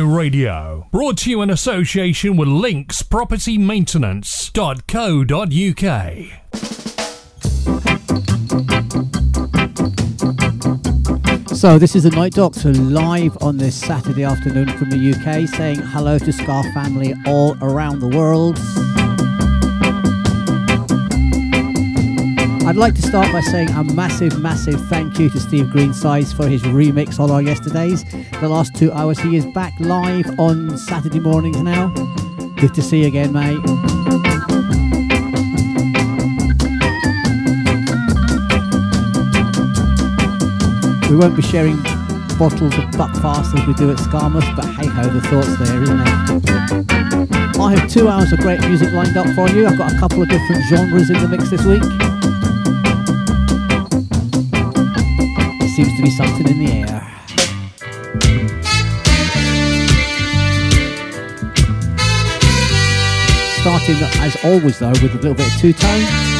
Radio. Brought to you in association with Links Property Maintenance.co.uk. So this is the Night Doctor live on this Saturday afternoon from the UK, saying hello to Ska family all around the world. I'd like to start by saying a massive, massive thank you to Steve Greensides for his remix on our yesterdays. The last two hours, he is back live on Saturday mornings now. Good to see you again, mate. We won't be sharing bottles of Buckfast as we do at Skamouth, but hey ho, the thought's there, isn't it? I have two hours of great music lined up for you. I've got a couple of different genres in the mix this week. Seems to be something in the air. Starting, as always, though, with a little bit of two tone.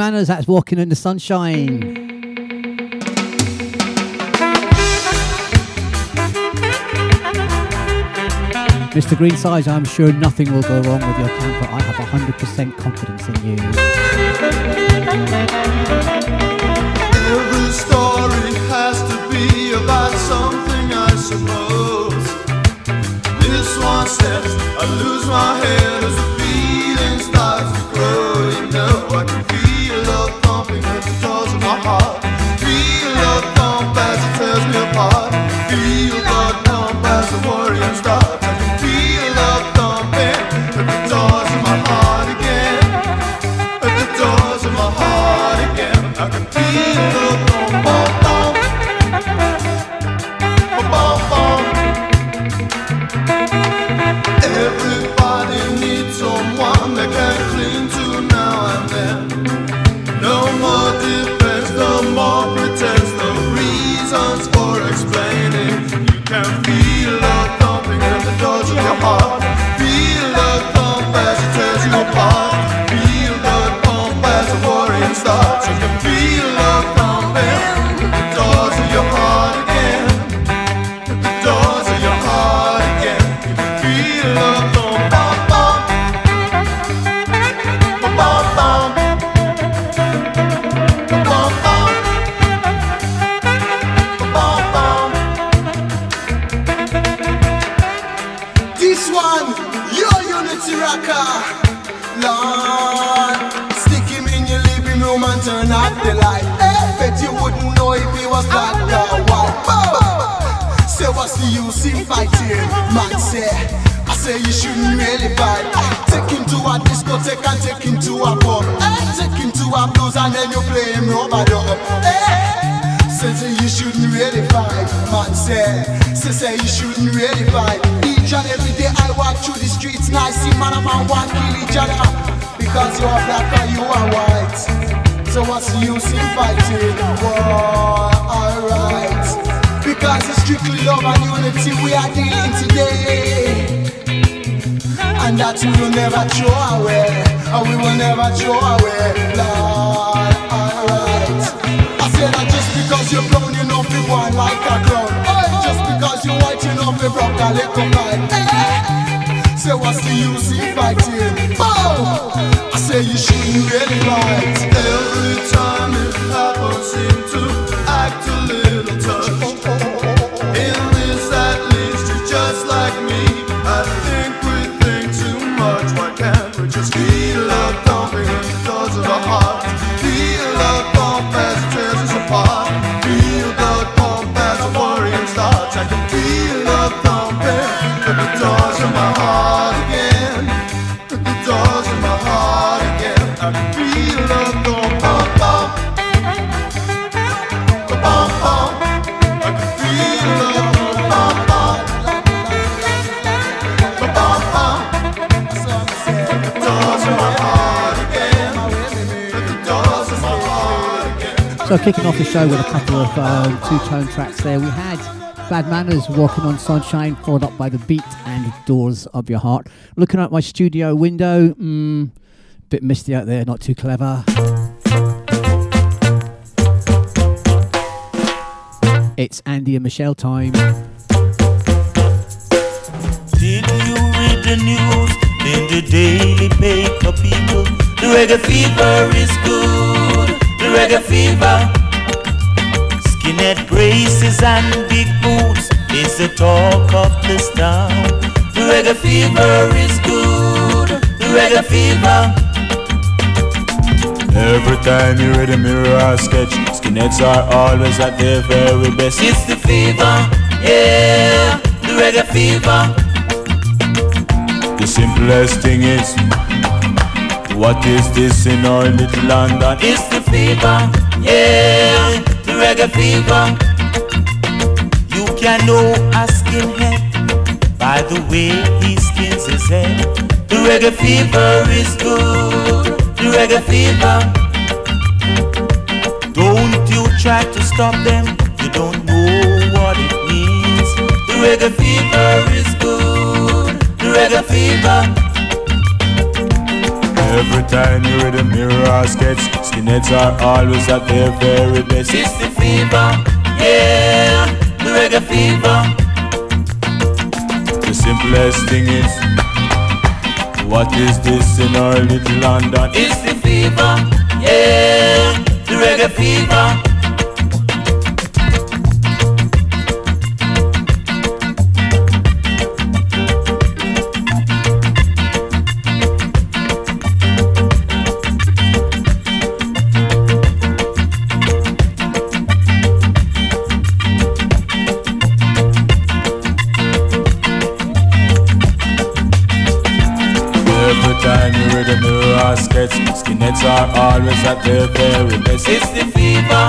Manners, that's walking in the sunshine. Mr. Greensize, I'm sure nothing will go wrong with your camper. I have 100% confidence in you. I lose my head as the and we will never throw away, Lord. Alright. I said that just because you're brown, you know be one like a crown. Just because you're white, you know be broke a little. Hey, say what's the use in fighting? Boom! I say you shouldn't really fight. Every time it happens, So, kicking off the show with a couple of um, two tone tracks there, we had Bad Manners Walking on Sunshine, followed up by The Beat and Doors of Your Heart. Looking out my studio window, mm, bit misty out there, not too clever. It's Andy and Michelle time. Did you read the news in the daily paper, people? The reggae fever is good. Reggae fever. Skinhead braces and big boots is the talk of this town. The reggae fever is good. The reggae fever. Every time you read a mirror I sketch, skinheads are always at their very best. It's the fever, yeah. The reggae fever. The simplest thing is, what is this in our little London? It's the fever, yeah, the reggae fever. You can know a skinhead by the way he skins his head. The reggae fever is good, the reggae fever. Don't you try to stop them, you don't know what it means. The reggae fever is good, the reggae fever. Every time you read a mirror sketch, skinheads are always at their very best. It's the fever, yeah, the reggae fever. The simplest thing is what is this in our little London? It's the fever, yeah, the reggae fever. Skinheads are always at their very best. It's the fever,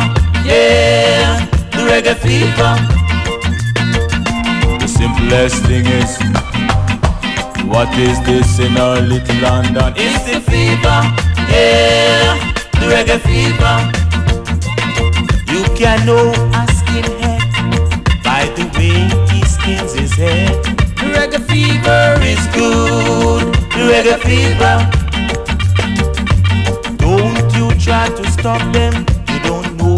yeah, the reggae fever. The simplest thing is, what is this in our little London? It's the fever, yeah, the reggae fever. You can know a skinhead by the way he skins his head. The reggae fever is good, the reggae fever Don't you try to stop them, you don't know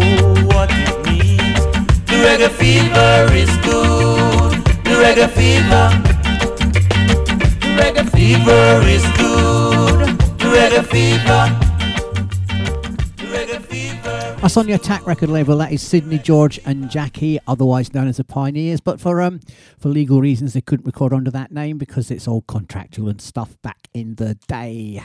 what it means. The reggae fever is good. The reggae fever. The reggae fever is good. The reggae fever. That's on the Attack record label. That is Sidney George and Jackie, otherwise known as the Pioneers. But for um for legal reasons, they couldn't record under that name because it's all contractual and stuff back in the day.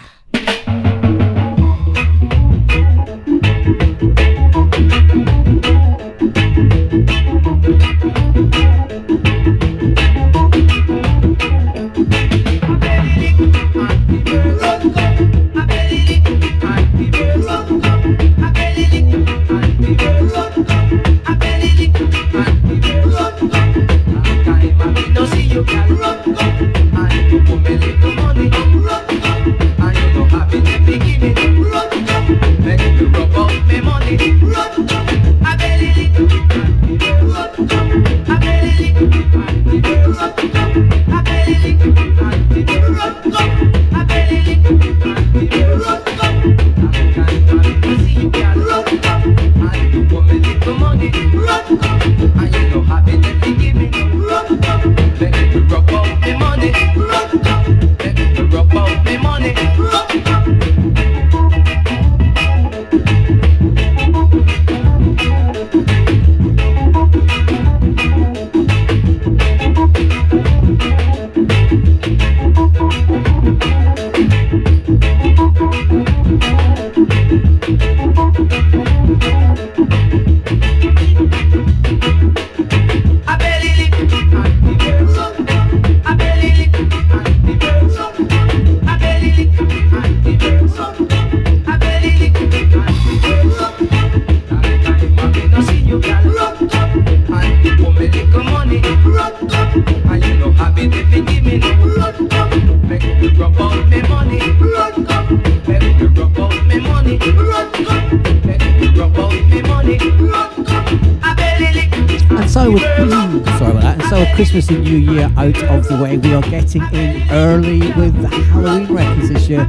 Christmas and New Year out of the way, we are getting in early with the Halloween records this year.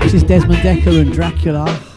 This is Desmond Dekker and Dracula.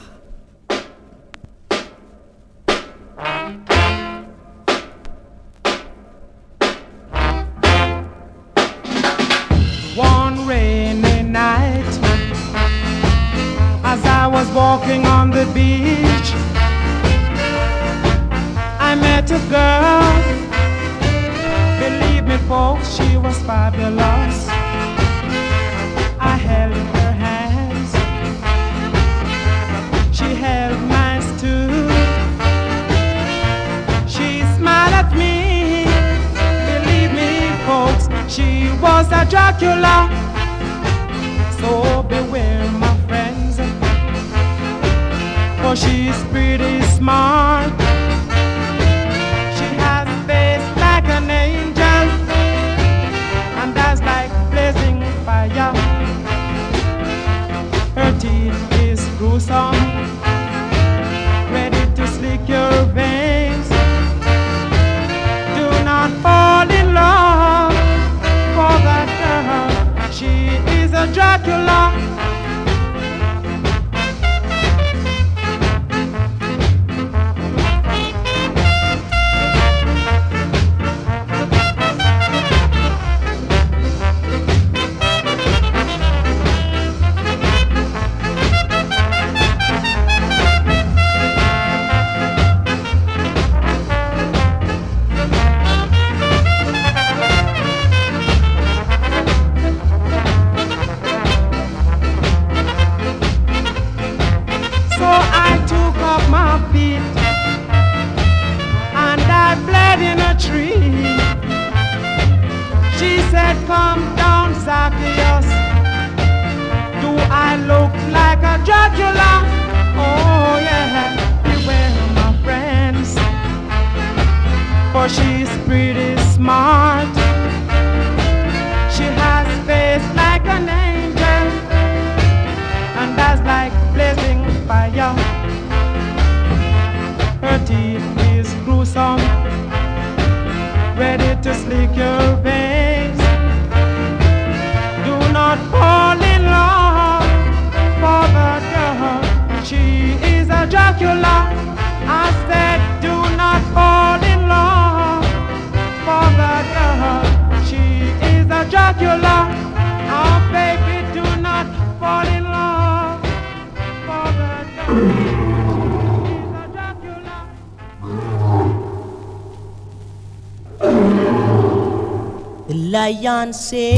sim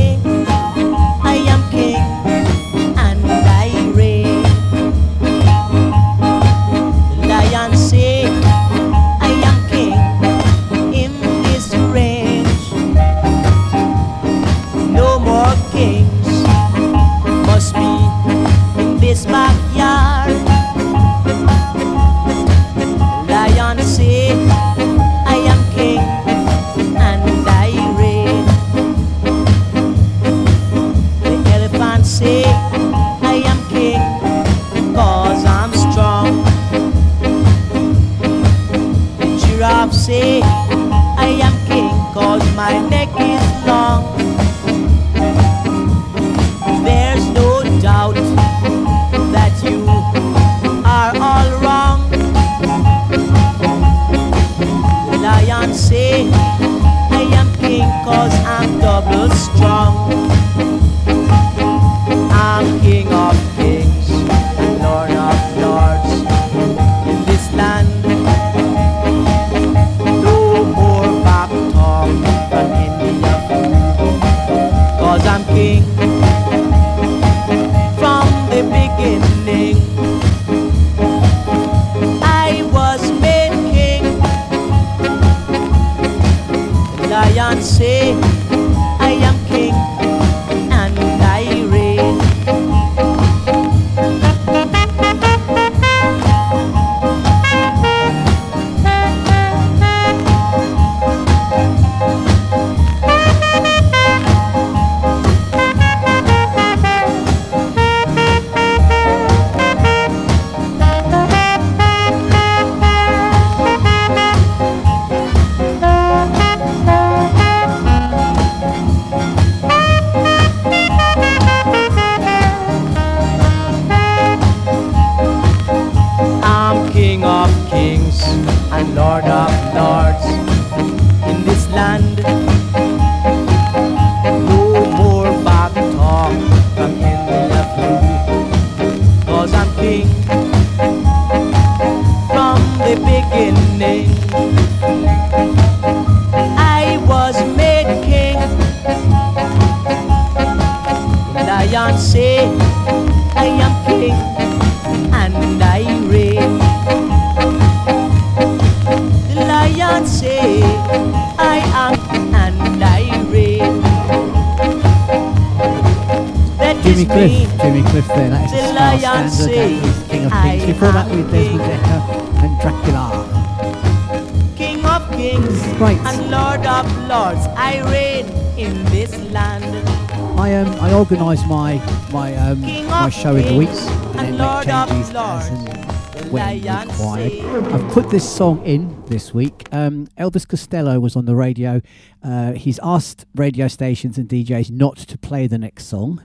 organise my my um, my show in weeks and then make changes as and when required. I've put this song in this week. Um, Elvis Costello was on the radio. Uh, he's asked radio stations and DJs not to play the next song.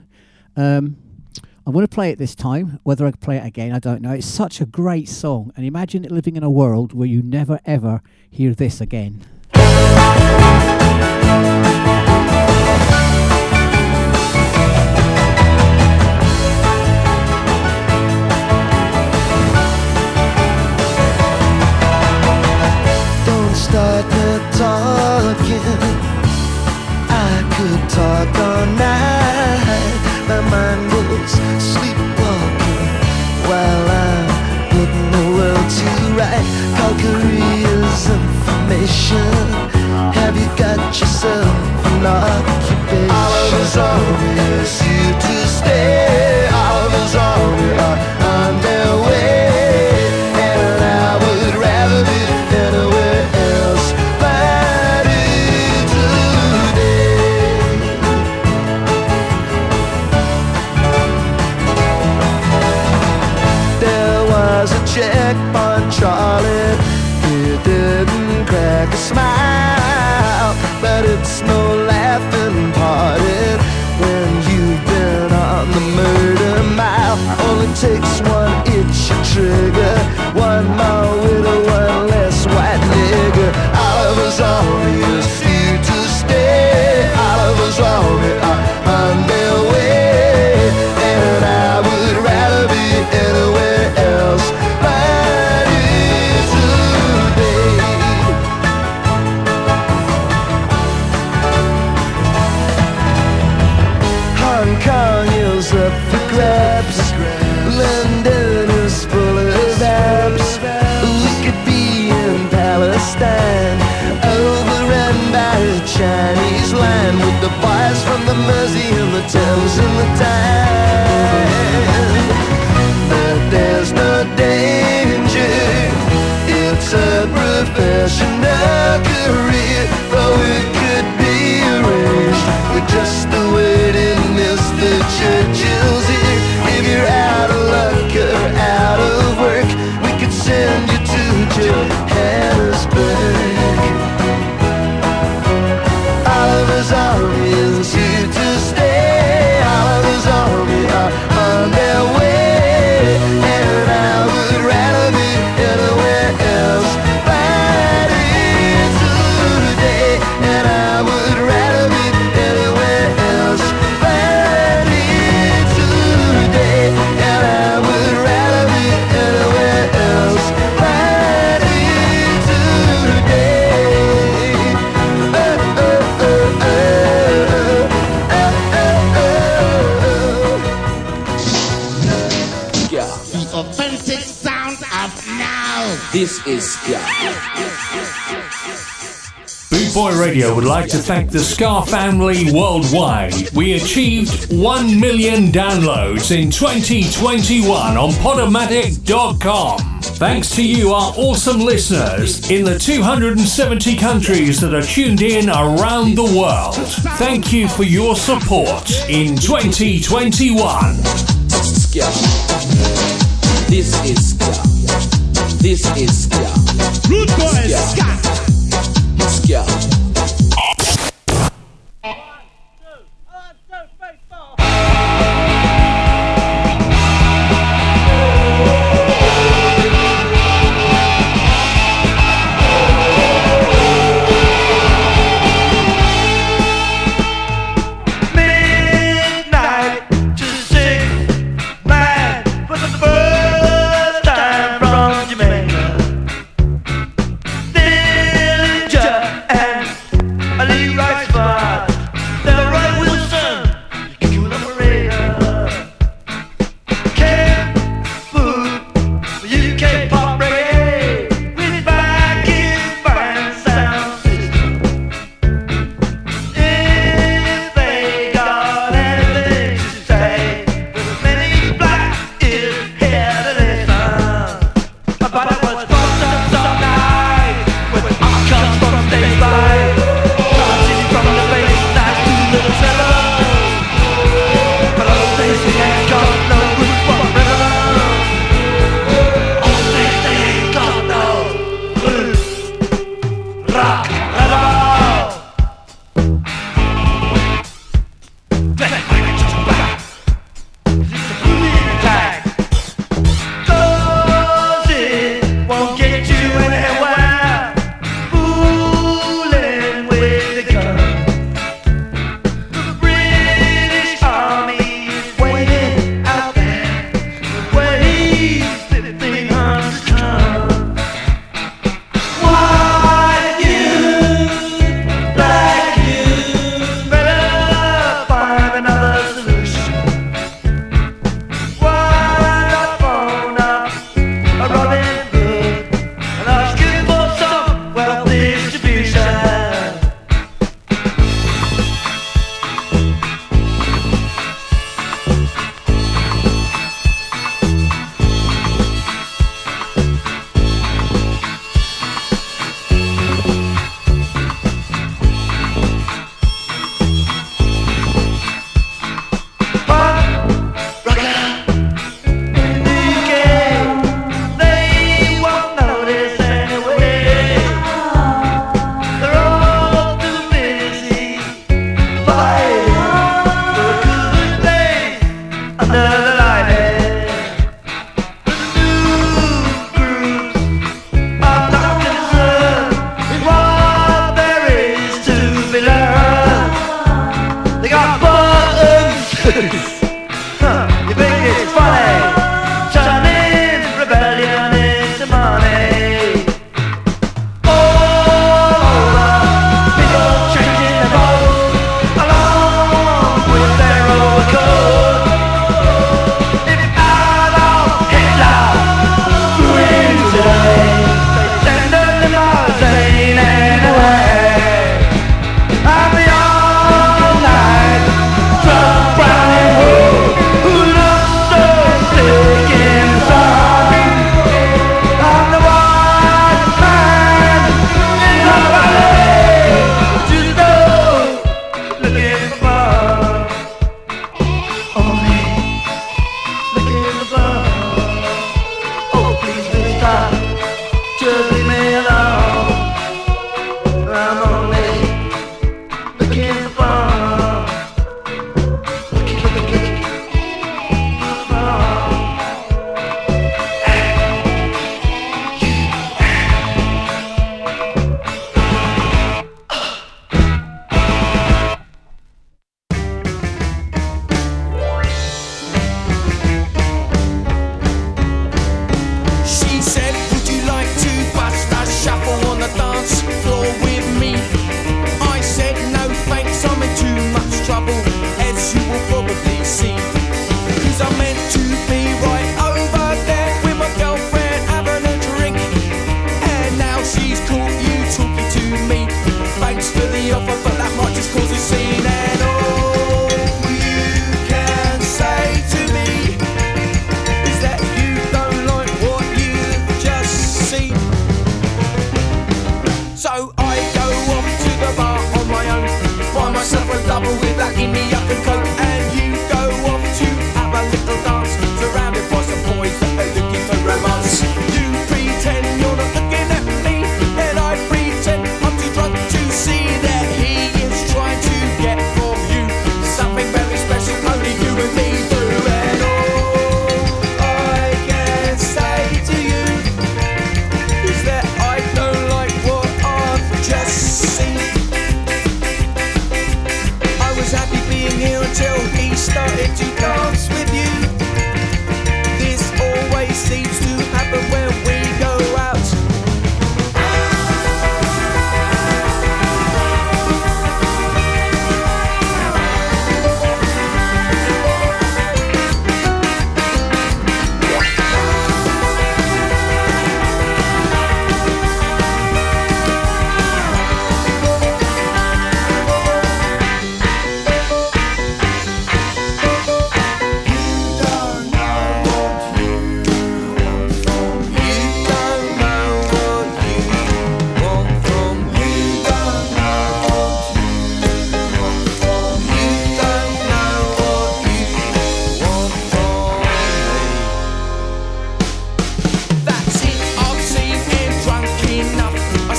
Um, I'm going to play it this time. Whether I play it again, I don't know. It's such a great song, and imagine living in a world where you never ever hear this again. again. I could talk all night. My mind was sleepwalking while I'm putting the world to right. Call careers information. Have you got yourself an occupation? All of us are you to stay. Boy Radio would like to thank the Ska family worldwide. We achieved 1 million downloads in 2021 on Podomatic.com. Thanks to you, our awesome listeners in the 270 countries that are tuned in around the world. Thank you for your support in 2021. This is This is Root Boys. Yeah.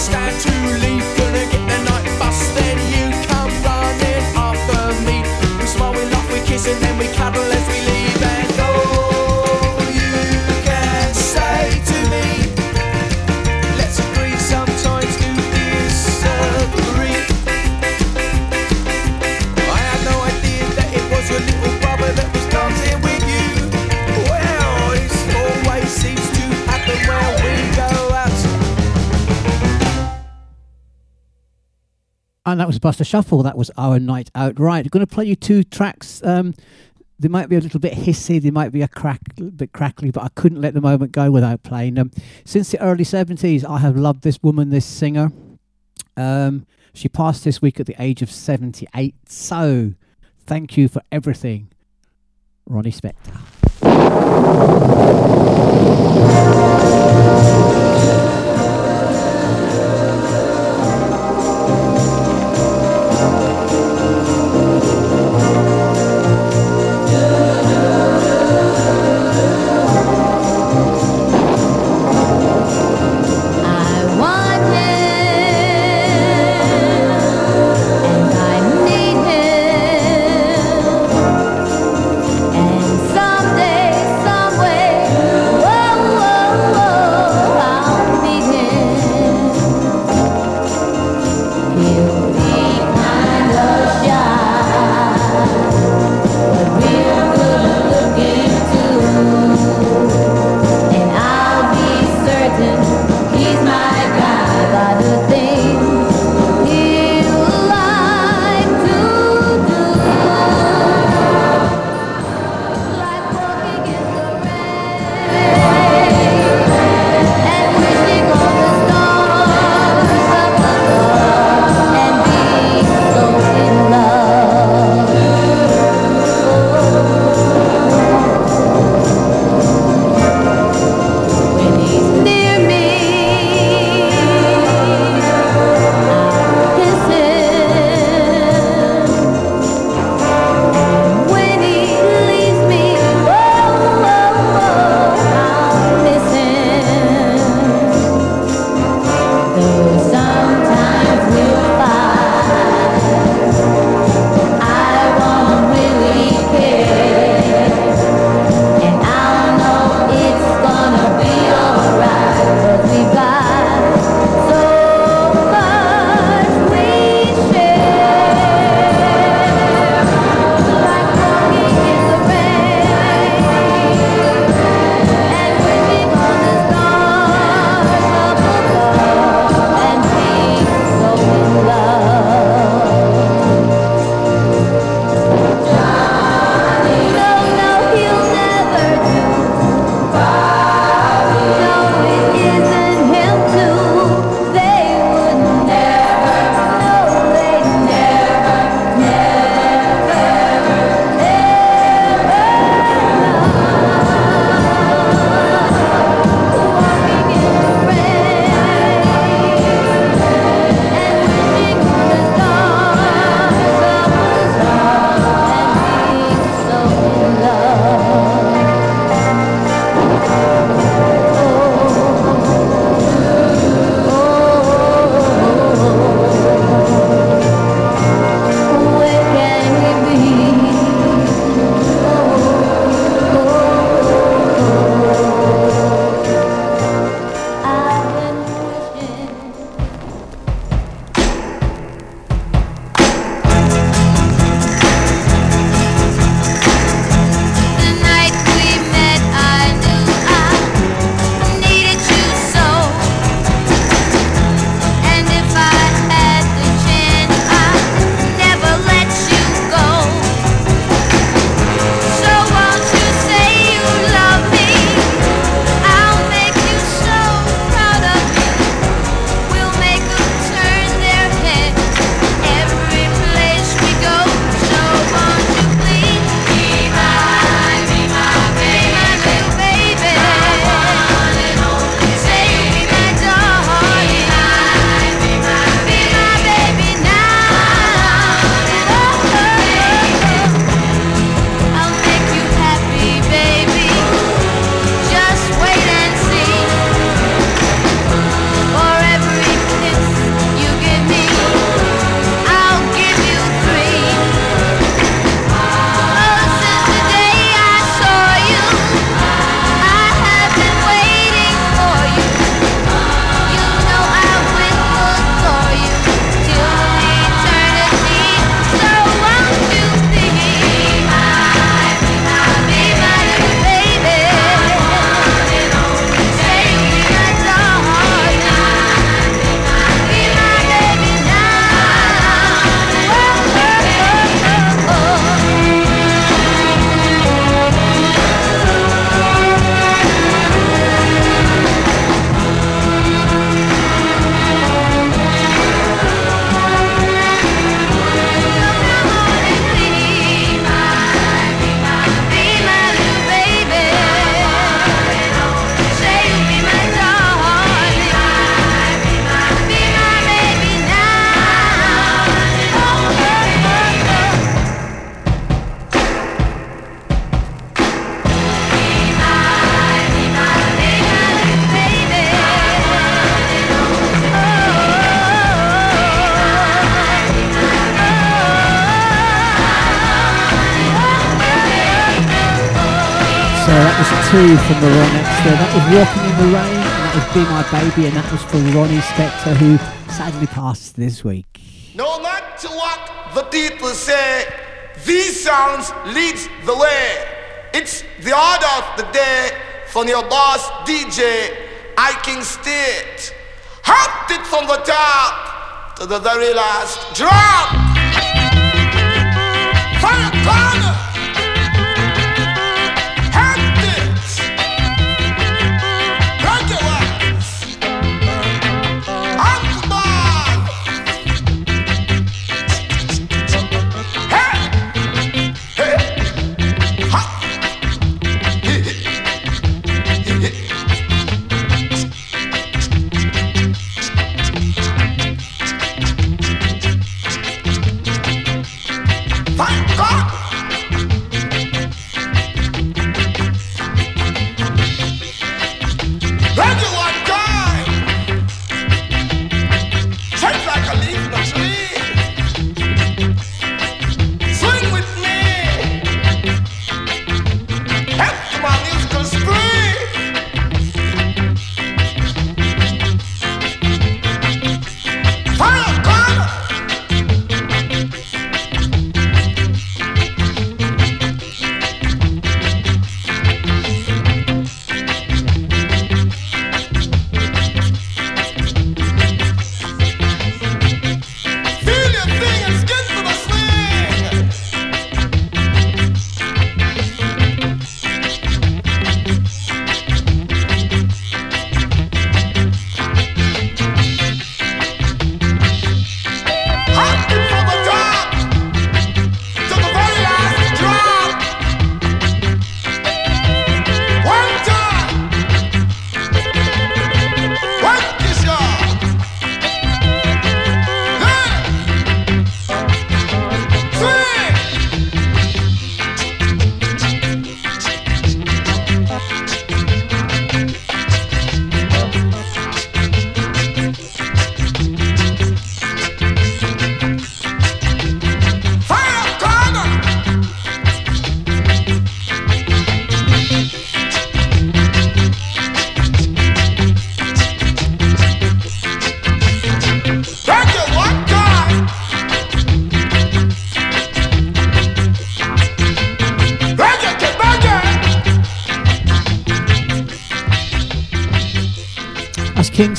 Time to leave. And that was Buster Shuffle. That was our night out. Right, I'm going to play you two tracks. Um, they might be a little bit hissy, they might be a crack, a bit crackly, but I couldn't let the moment go without playing them. Since the early 70s, I have loved this woman, this singer. Um, she passed this week at the age of 78. So, thank you for everything, Ronnie Spector. Walking in the Rain, and that was Be My Baby, and that was for Ronnie Spector, who sadly passed this week. No not to what the people say, these sounds leads the way. It's the order of the day from your boss DJ, I King Stitt. Hopped it from the top to the very last drop.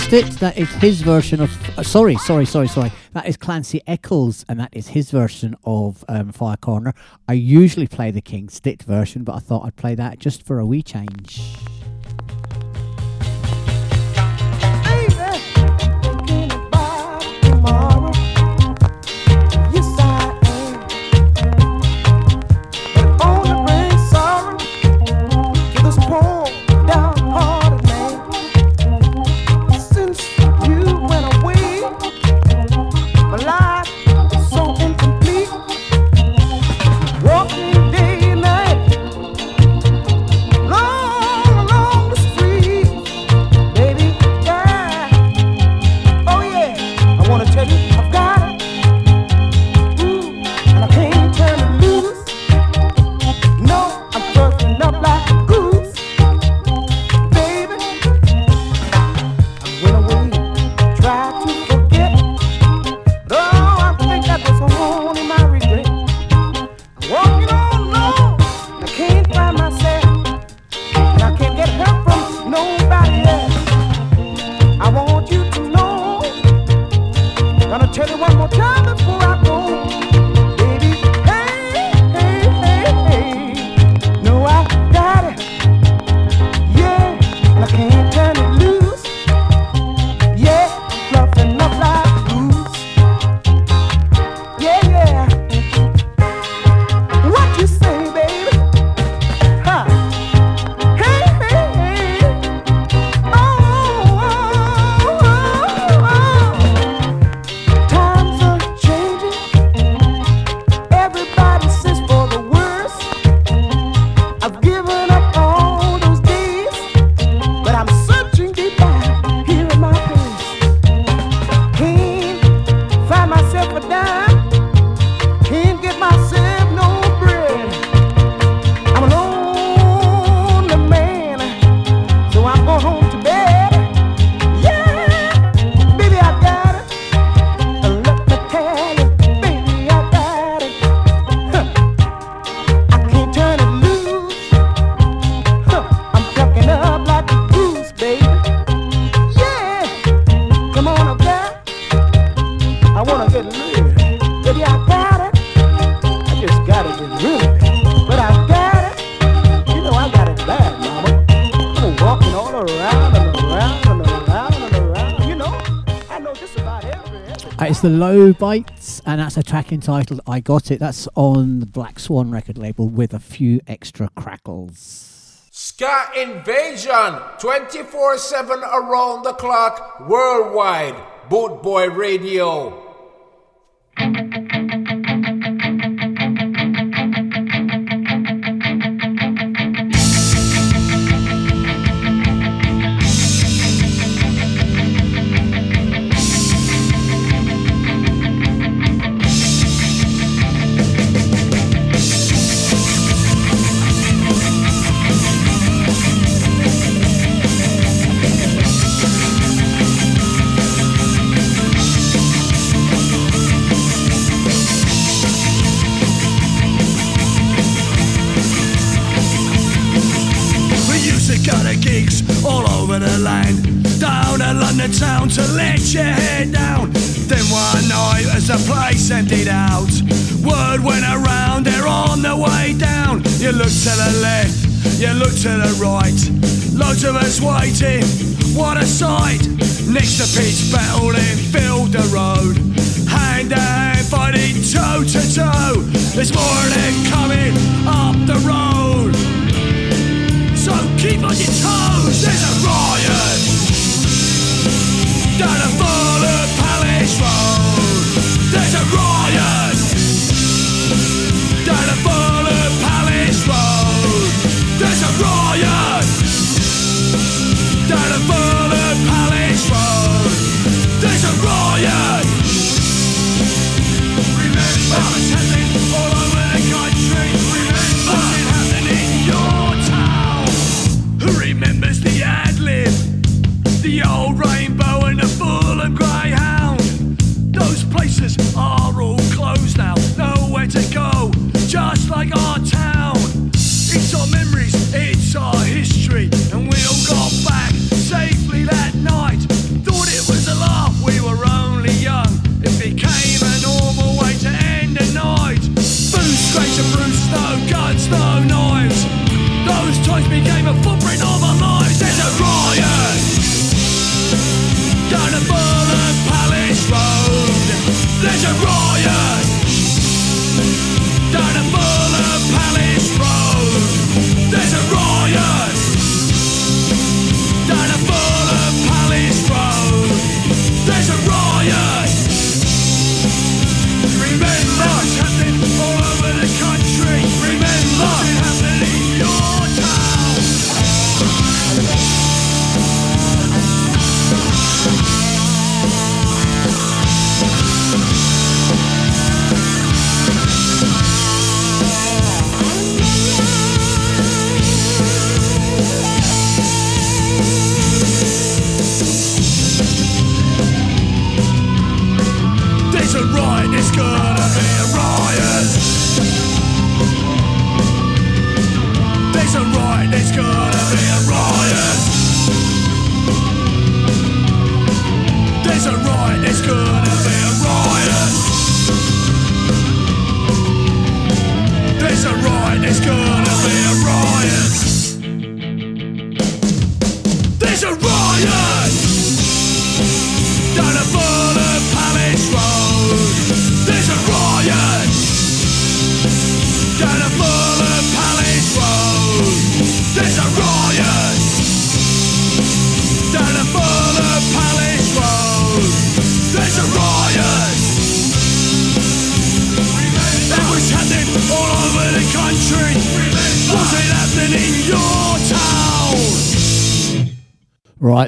King Stitt. That is his version of. Uh, sorry, sorry, sorry, sorry. That is Clancy Eccles, and that is his version of um, Fire Corner. I usually play the King Stitt version, but I thought I'd play that just for a wee change. Low Bites, and that's a track entitled I Got It. That's on the Black Swan record label with a few extra crackles. Ska Invasion 24 7 around the clock worldwide. Boot Boy Radio. Town to let your head down. Then one night, as the place emptied out, word went around they're on the way down. You look to the left, you look to the right, loads of us waiting. What a sight! Next to pitch battle then filled the road, hand to hand fighting toe to toe. There's more of them coming up the road. So keep on your toes, there's a riot Down Fulham Palace There's a riot. Down the Fulham Palace Road. There's a riot. Down Fulham Palace There's a riot. Remember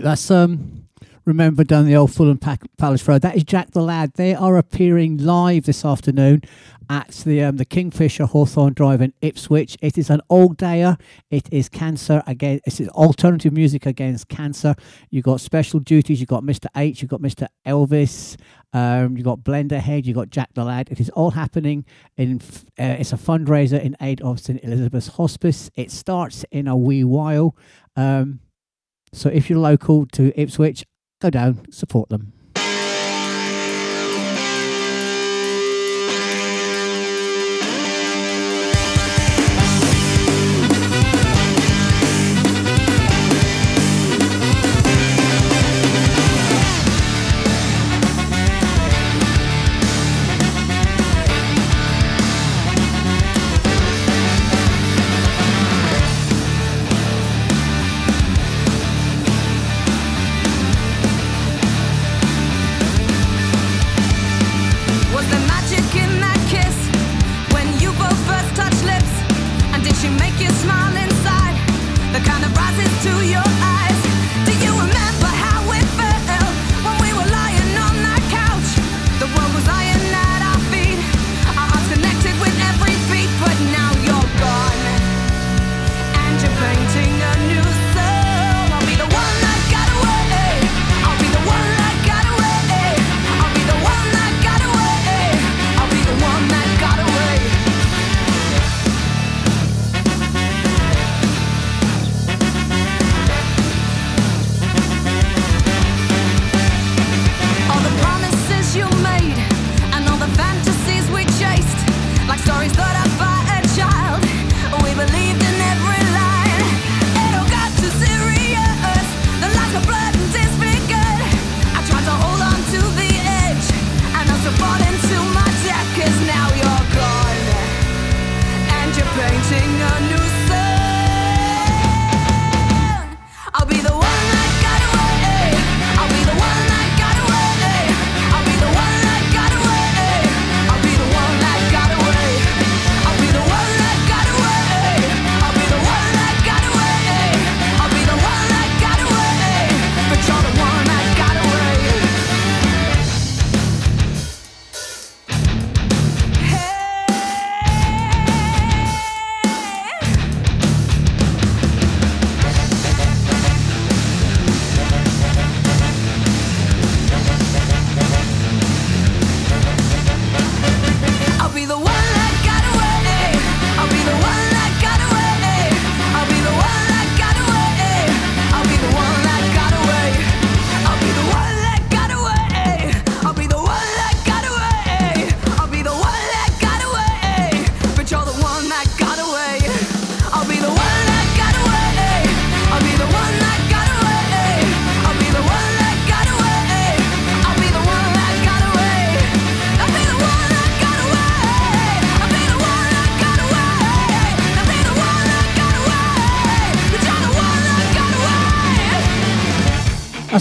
that's um. Remember down the old Fulham Pa- Palace Road. That is Jack the Lad. They are appearing live this afternoon at the um, the Kingfisher Hawthorne Drive in Ipswich. It is an all dayer. It is cancer again. It's alternative music against cancer. You've got special duties. You've got Mr H. You've got Mr Elvis. Um, you got Blender Head. You got Jack the Lad. It is all happening in. Uh, it's a fundraiser in aid of St Elizabeth's Hospice. It starts in a wee while. Um, so if you're local to Ipswich, go down, support them.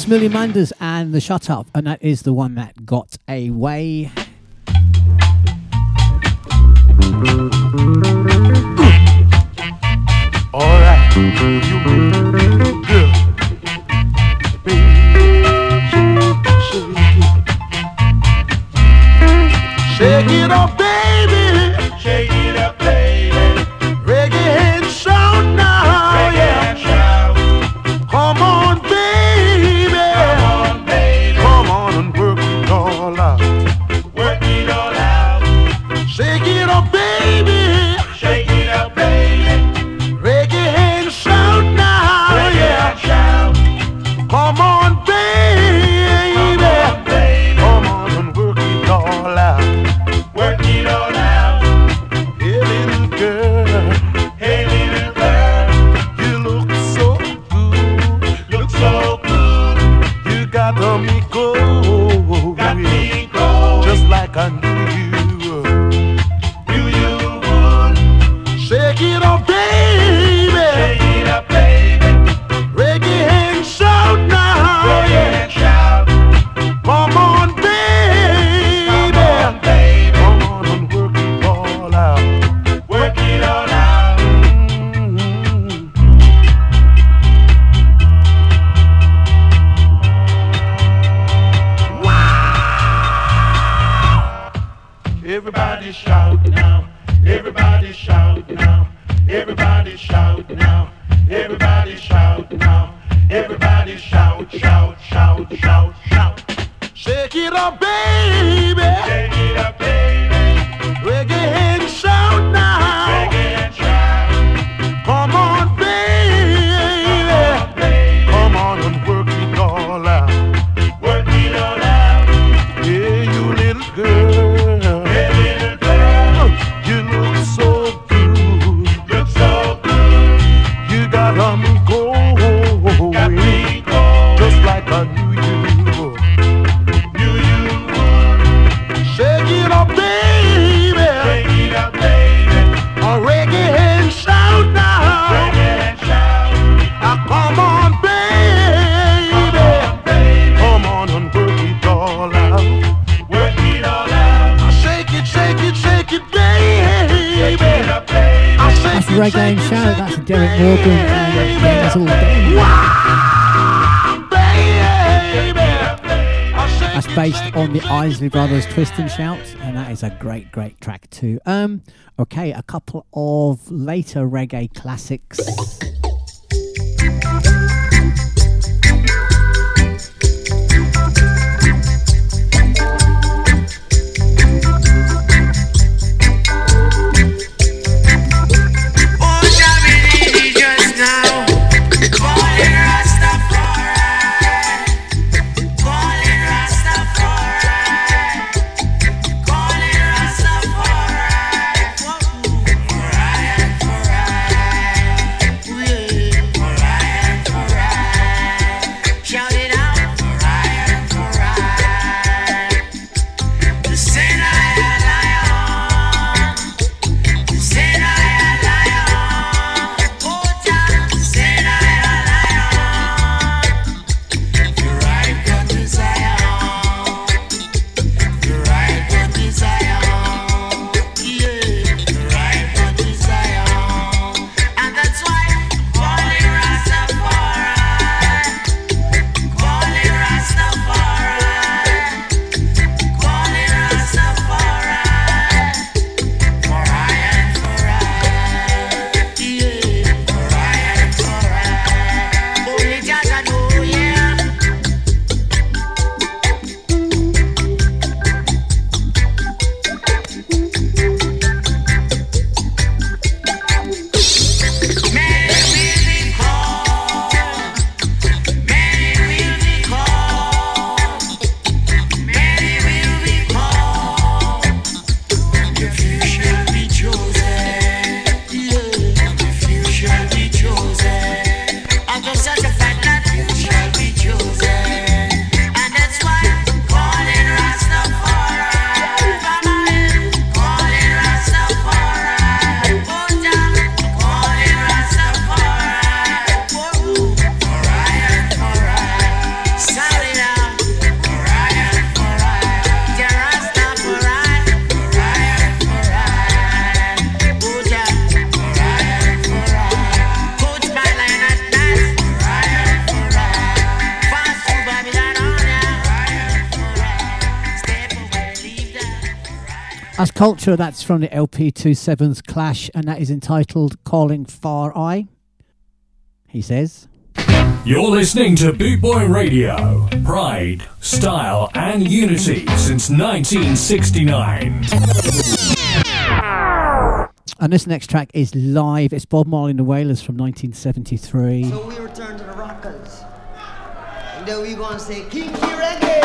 Millie Manders and The Shut Up, and that is the one that got away. Reggae shout! Show. That's Derrick Morgan All That's based on the Isley Brothers Twist and Shout, and that is a great, great track too. Um, okay, a couple of later reggae classics. Culture, that's from the LP 27's Clash, and that is entitled Calling Far Eye. He says. You're listening to Boot Boy Radio. Pride, style, and unity since 1969. And this next track is live. It's Bob Marley and the Wailers from 1973. So we return to the Rockers. And then we going to say Kinky Reggae.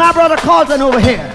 my brother Carlton over here.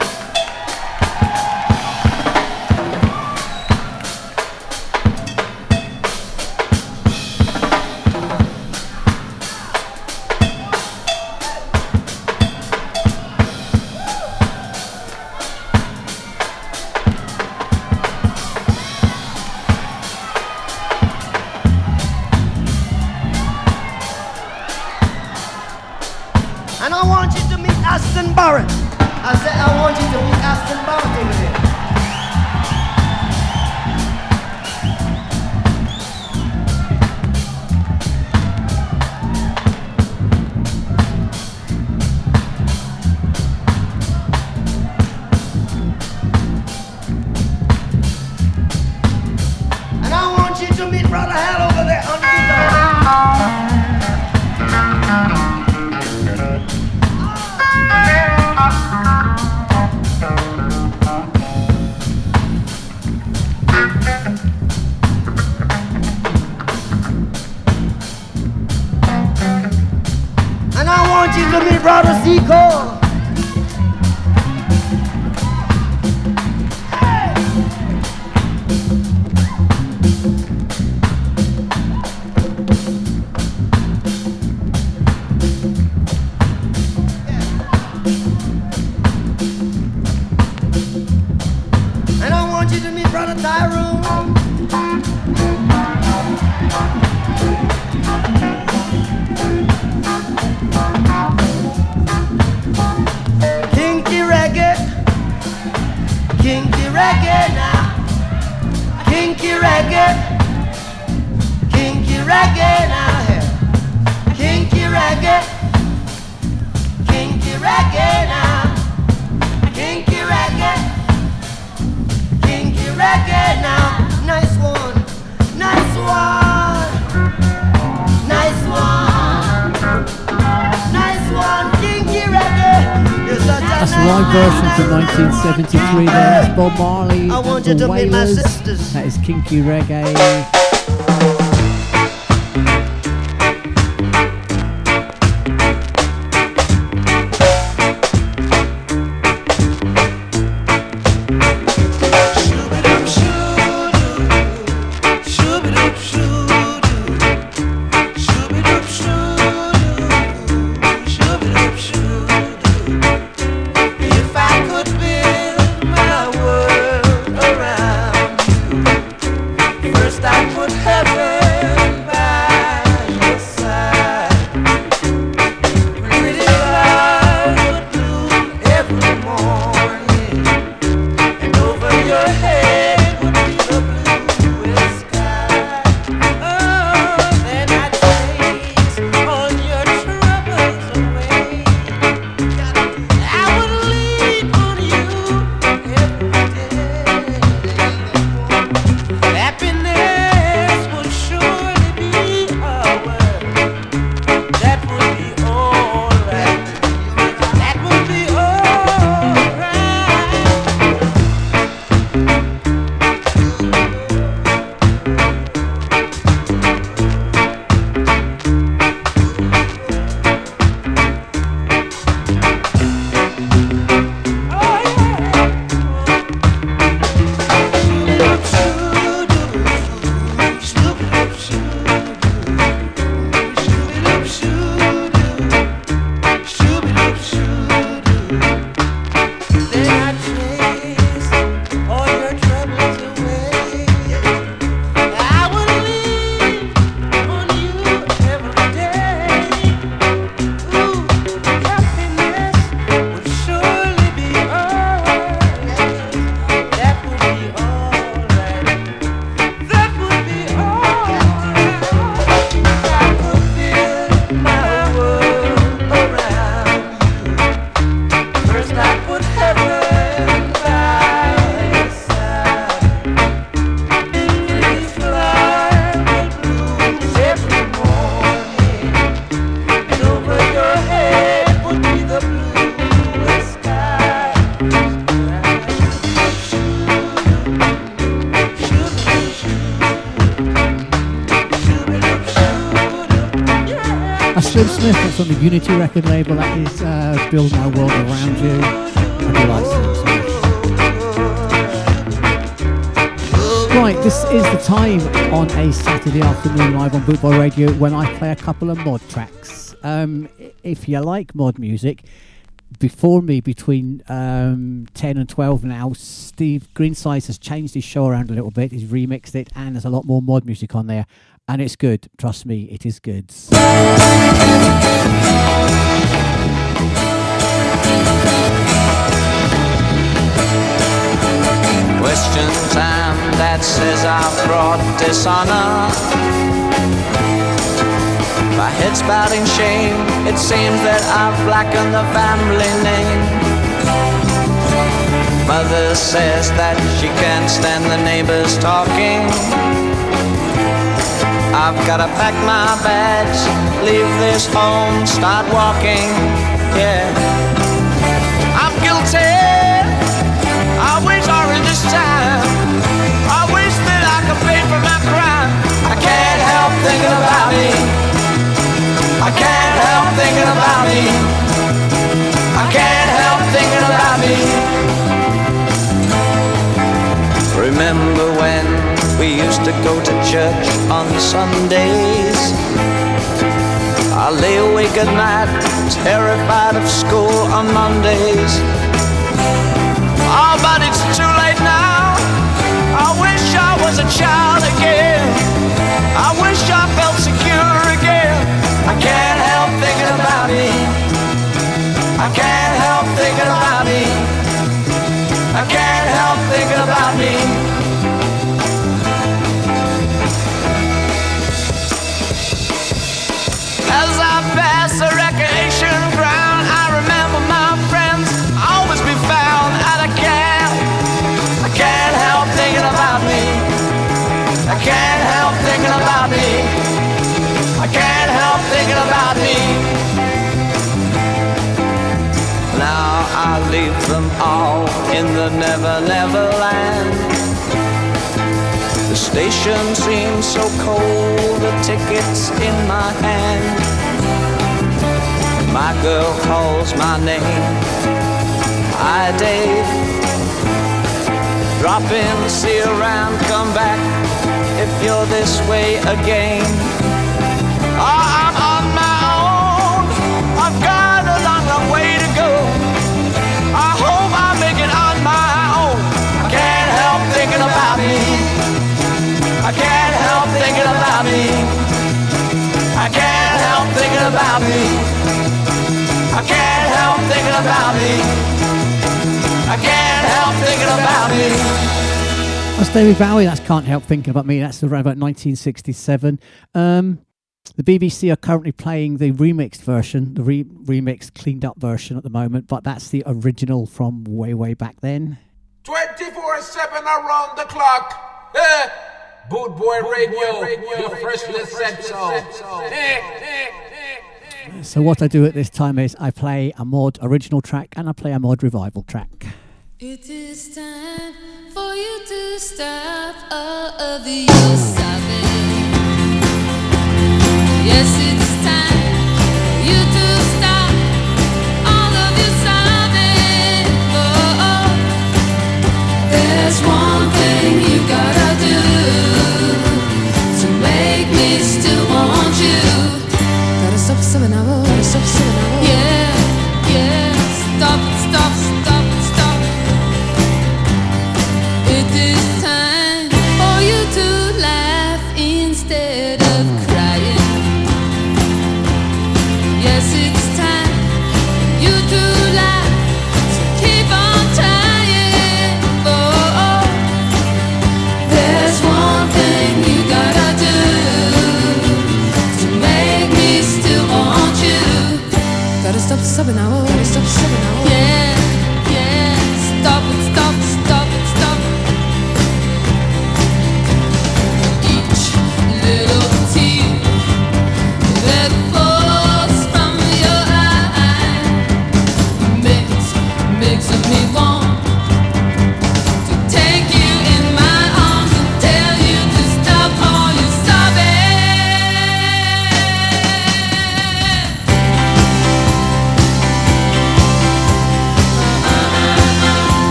1973 there. Bob Marley. I want you to meet my Wailers. sisters. That is Kinky Reggae. Unity record label. That is uh, Build My World Around You. Like. Right, this is the time on a Saturday afternoon live on Bootboy Radio when I play a couple of mod tracks. Um, if you like mod music, before me, between um, 10 and 12 now, Steve Greensize has changed his show around a little bit. He's remixed it, and there's a lot more mod music on there. And it's good. Trust me, it is good. Question time that says I've brought dishonor. My head's bowed in shame. It seems that I've blackened the family name. Mother says that she can't stand the neighbors talking. I've gotta pack my bags, leave this home, start walking. Yeah. I'm guilty. I wish I were this time. I wish that I could pay for my crime. I can't help thinking about me. I can't help thinking about me. I can't help thinking about me. Remember we used to go to church on Sundays? I lay awake at night, terrified of school on Mondays. Oh, but it's too late now. I wish I was a child again. I wish all in the never, never land. The station seems so cold, the ticket's in my hand. My girl calls my name. Hi, Dave. Drop in, see around, come back if you're this way again. Thinking about me. I can't help thinking about me. I can't help thinking about me. I can't help thinking about me. That's David Bowie. That's Can't Help Thinking About Me. That's around about 1967. Um, the BBC are currently playing the remixed version, the re- remixed, cleaned up version at the moment, but that's the original from way, way back then. 24 7 around the clock. Eh. Boot Boy Radio, your freshly said so. So, what I do at this time is I play a mod original track and I play a mod revival track. It is time for you to stop all of the your sobbing. Yes, it's time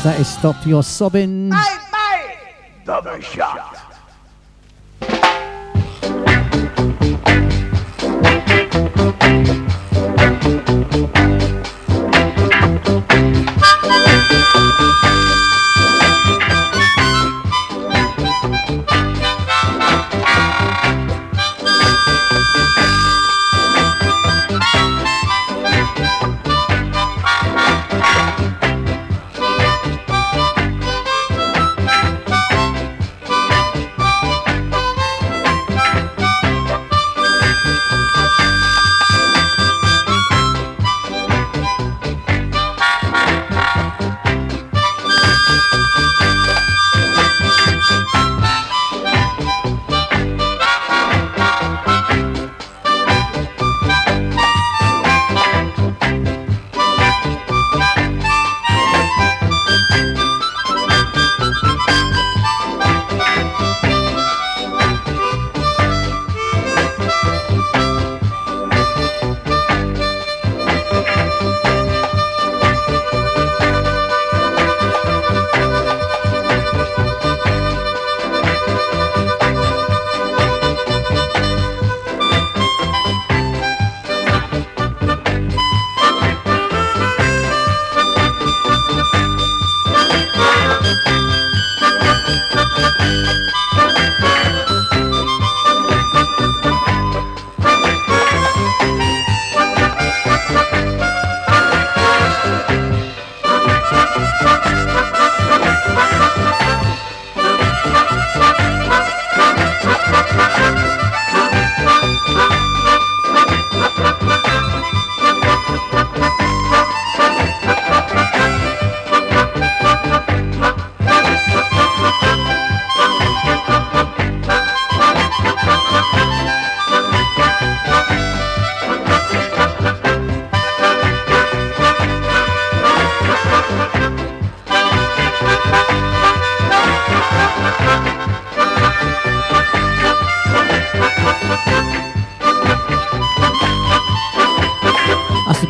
says that is stop your sobbing. I made double shot. shot.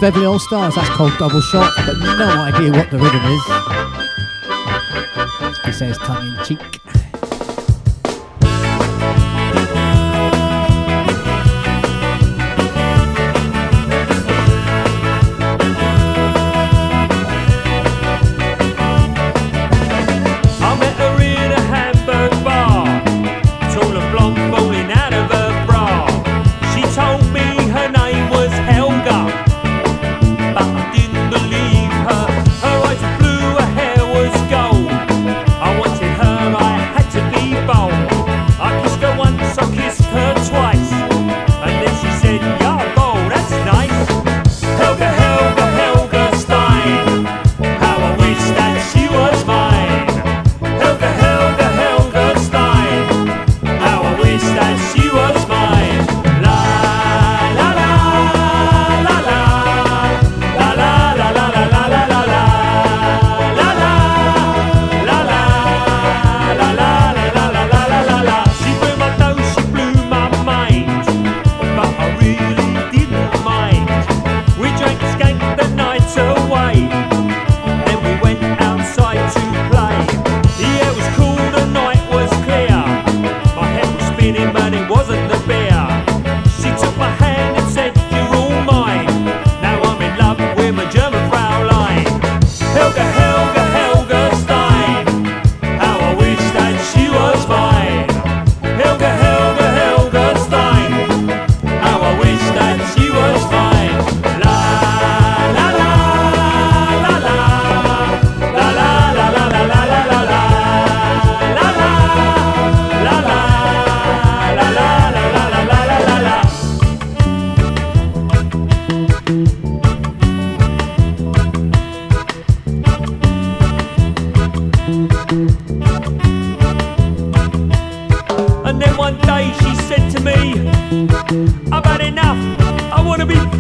Beverly All Stars. That's called Double Shot, but no idea what the rhythm is. He says tongue in cheek.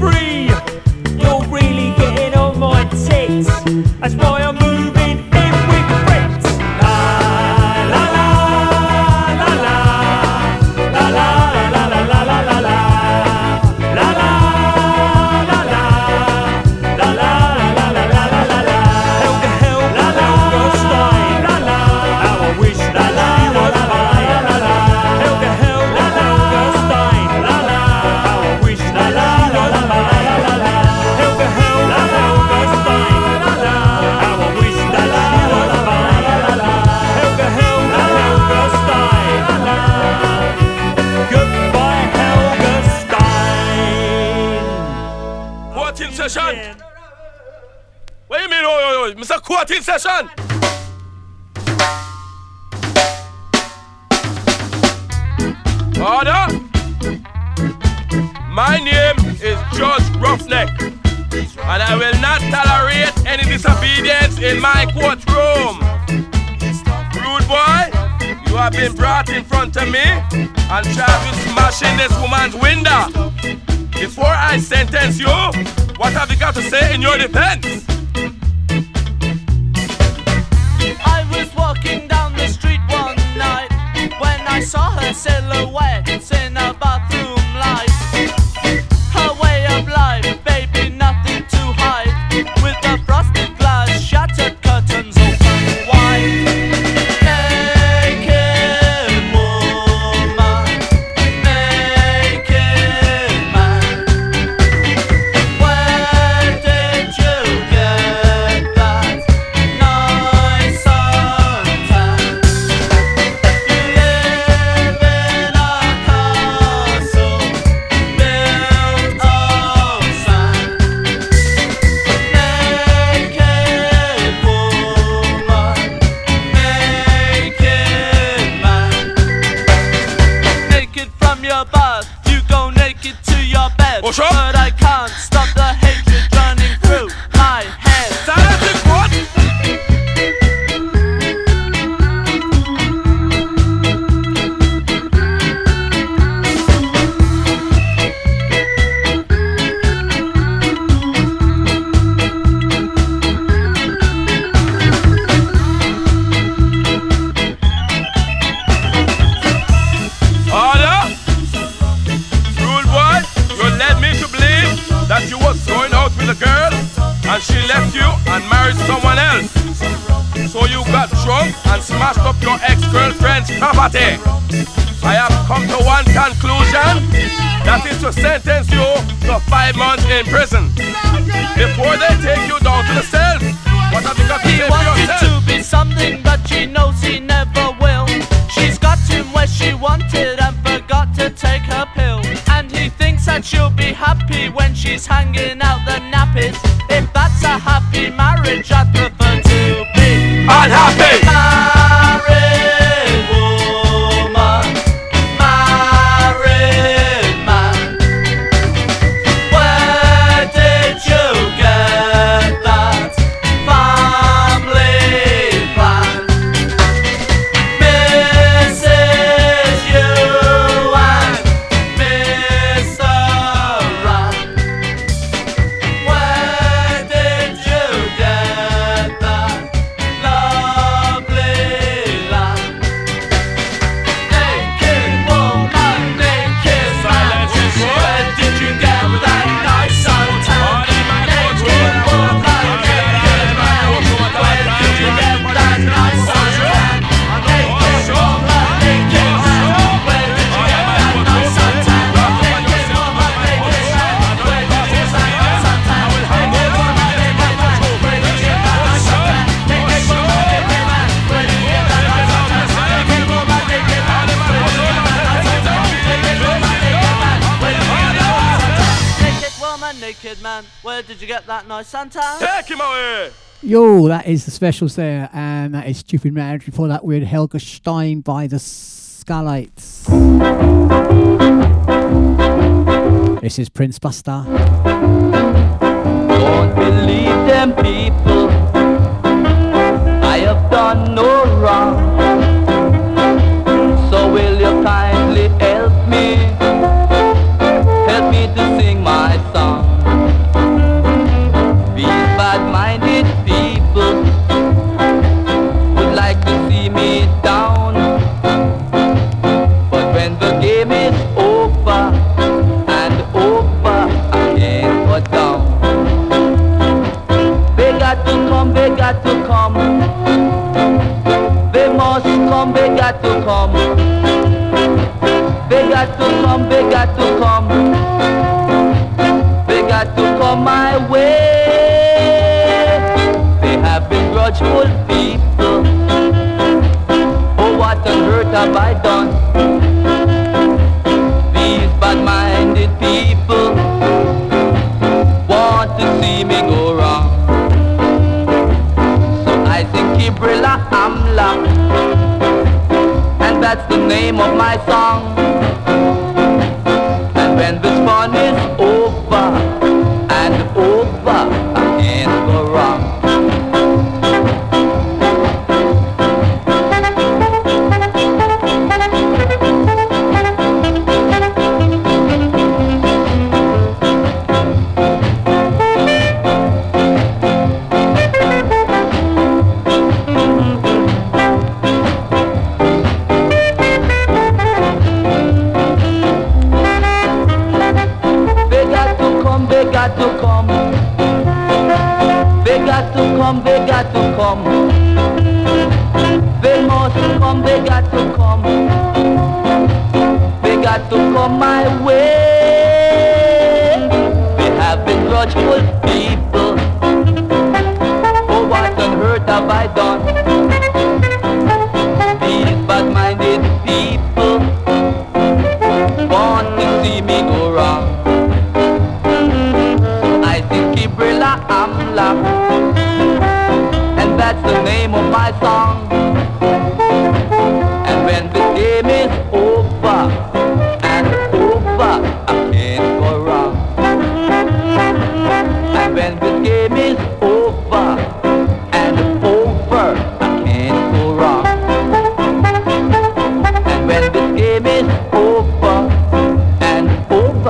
free. Chantal. Take him away. Yo, that is the specials there, and that is Stupid Marriage. Before that, we had Helga Stein by the Skylights. This is Prince Buster. Don't believe them people. I have done no wrong.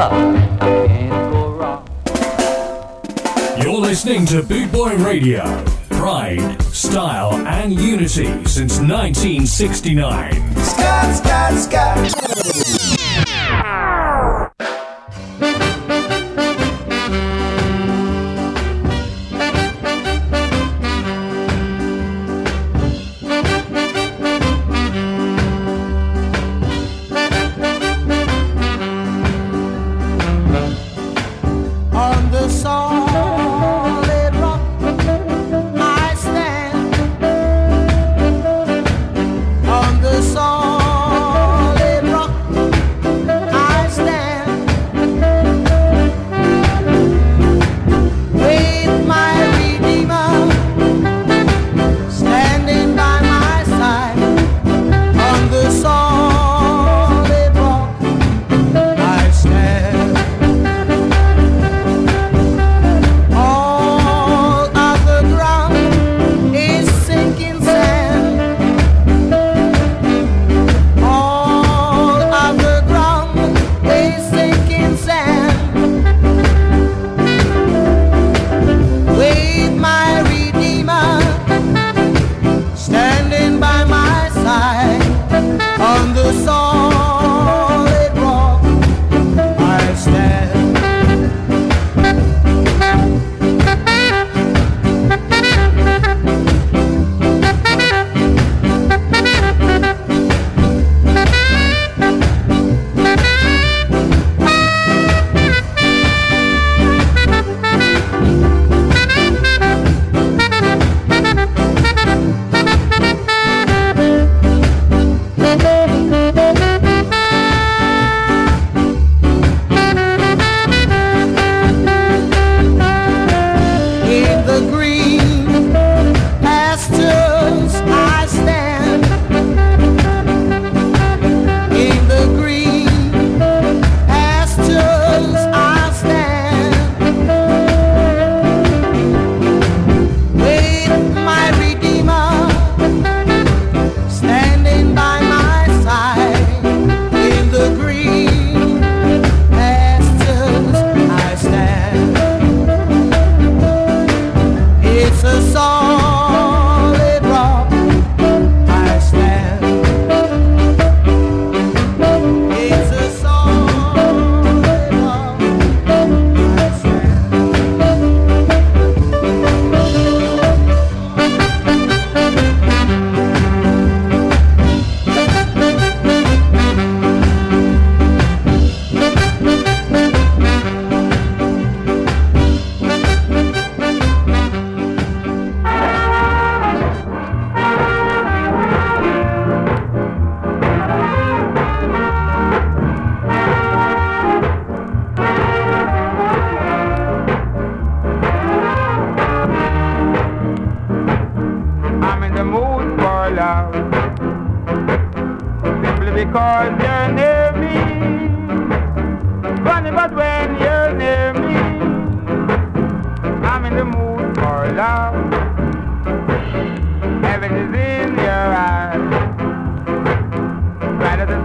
club. Can't go wrong. You're listening to Boot Boy Radio. Pride, style, and unity since 1969. Scott, Scott, Scott.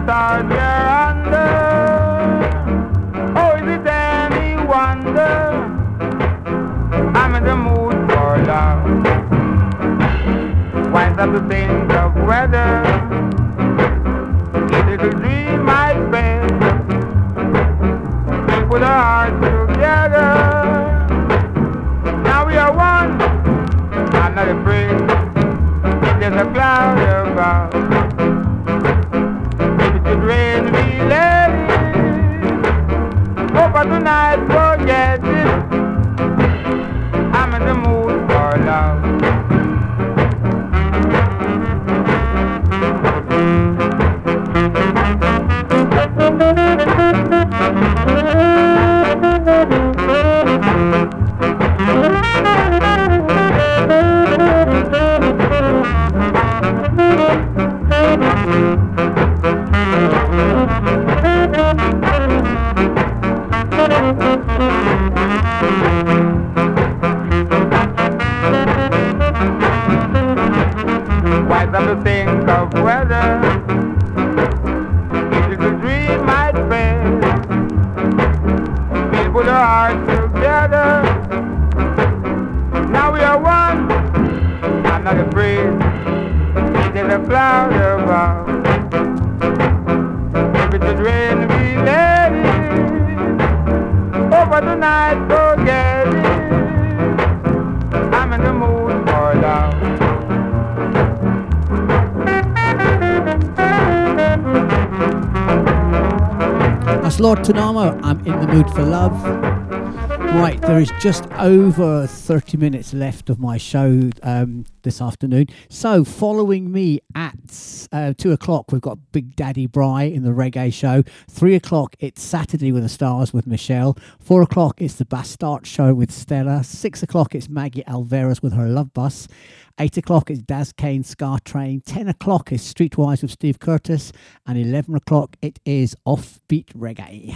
Stars you're under. Oh, is it any wonder? I'm in the mood for love. Winds up to think of weather. Easy to dream my bed. We put our hearts together. Now we are one. I'm not afraid. If there's a cloud above. For tonight, Lord Tanamo. I'm in the mood for love. Right, there is just over 30 minutes left of my show um, this afternoon. So, following me at uh, 2 o'clock, we've got Big Daddy Bry in the reggae show. 3 o'clock, it's Saturday with the Stars with Michelle. 4 o'clock, it's the Bastard show with Stella. 6 o'clock, it's Maggie Alvarez with her Love Bus. 8 o'clock is Daz Kane Ska Train. 10 o'clock is Streetwise with Steve Curtis. And 11 o'clock, it is Offbeat Reggae.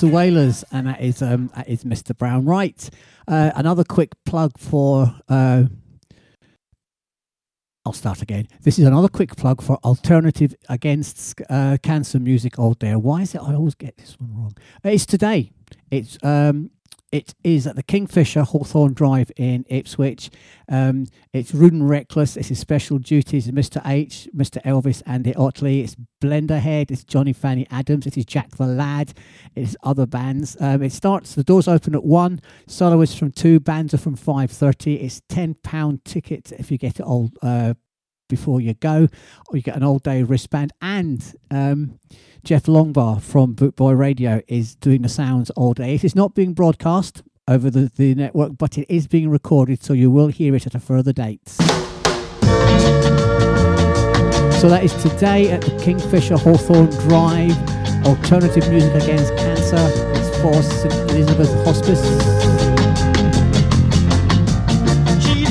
The Wailers, and that is um, that is Mr. Brown. Right. Uh, another quick plug for. Uh, I'll start again. This is another quick plug for Alternative Against uh, Cancer Music Old There. Why is it I always get this one wrong? It's today. It's um, it is at the Kingfisher Hawthorne Drive in Ipswich. Um, it's Rude and Reckless. It's his special duties. Mr. H, Mr. Elvis, Andy Otley. It's Blenderhead. It's Johnny Fanny Adams. It is Jack the Lad. It's other bands. Um, it starts. The doors open at one. Soloists from two. Bands are from five thirty. It's ten pound ticket if you get it all uh, before you go, or you get an all day wristband. And um, Jeff Longbar from Bootboy Radio is doing the sounds all day. It is not being broadcast over the, the network, but it is being recorded, so you will hear it at a further date. So that is today at the Kingfisher Hawthorne Drive. Alternative music against cancer. It's for St Elizabeth Hospice. She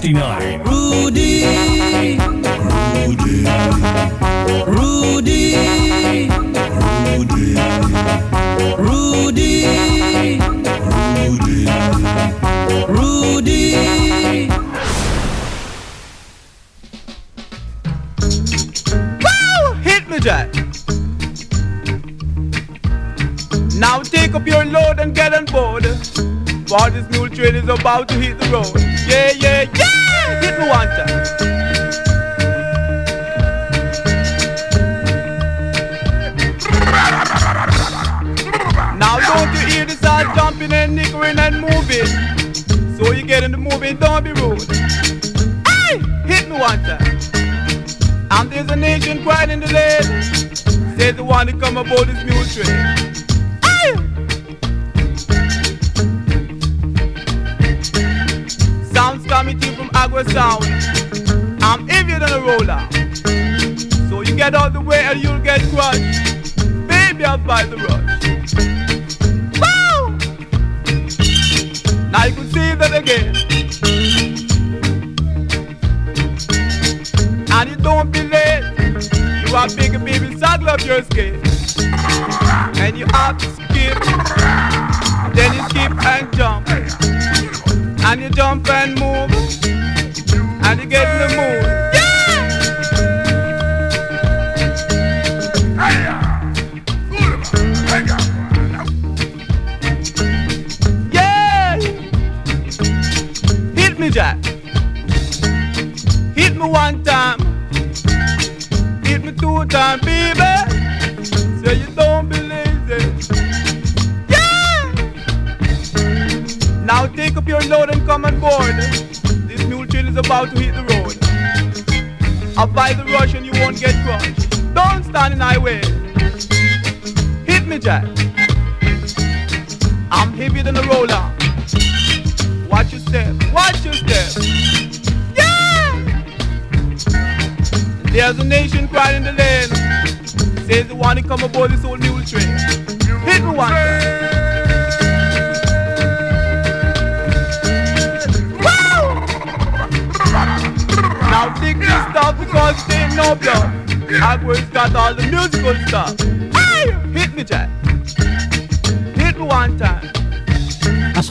69. Chicago sound. I'm heavier than a roller. So you get out the way and you'll get crushed. Baby, I'll fight the rush. Woo! Now you can see that again. And you don't be late. You are big baby, saddle up your skin. And you have to skip. Then you skip and jump. And you jump and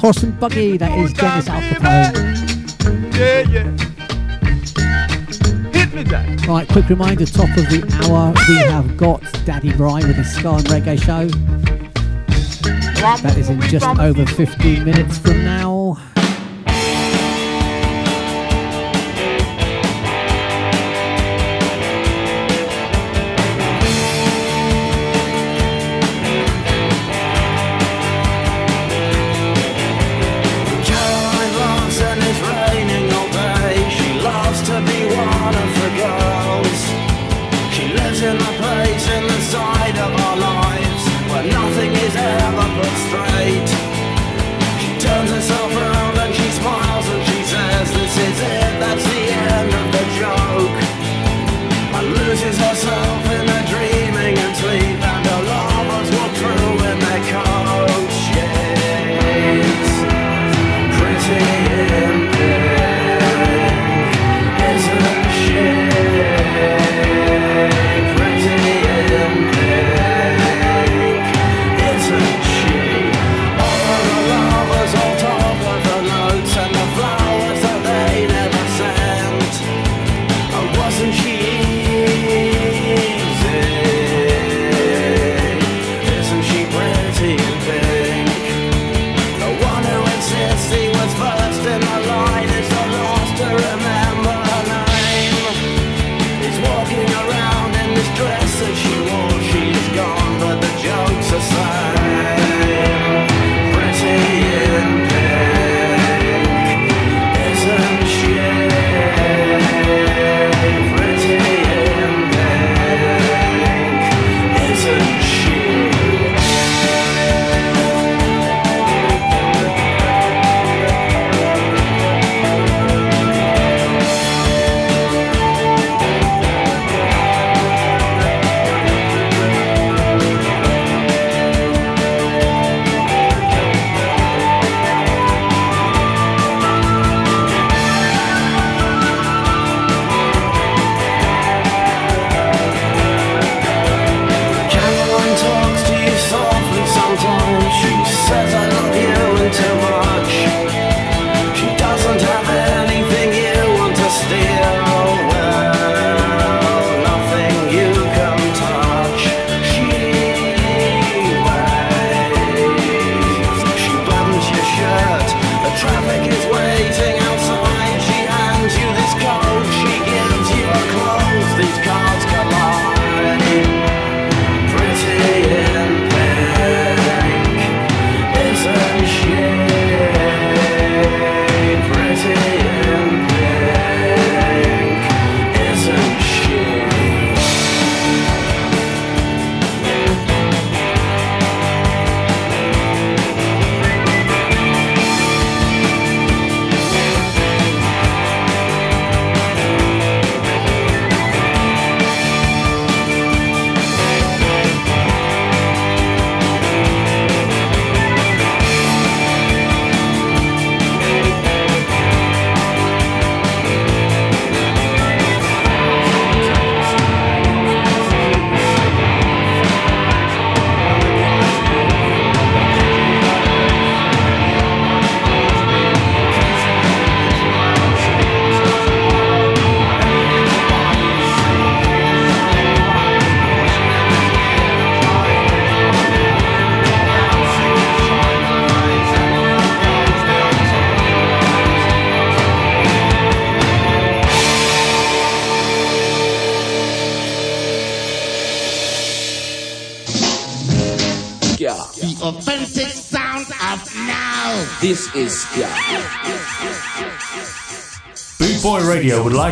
Boss and Buggy, that is Dennis Alcapone. Yeah, yeah. Right, quick reminder top of the hour, we have got Daddy Brian with his ska and Reggae show. That is in just over 15 minutes from now.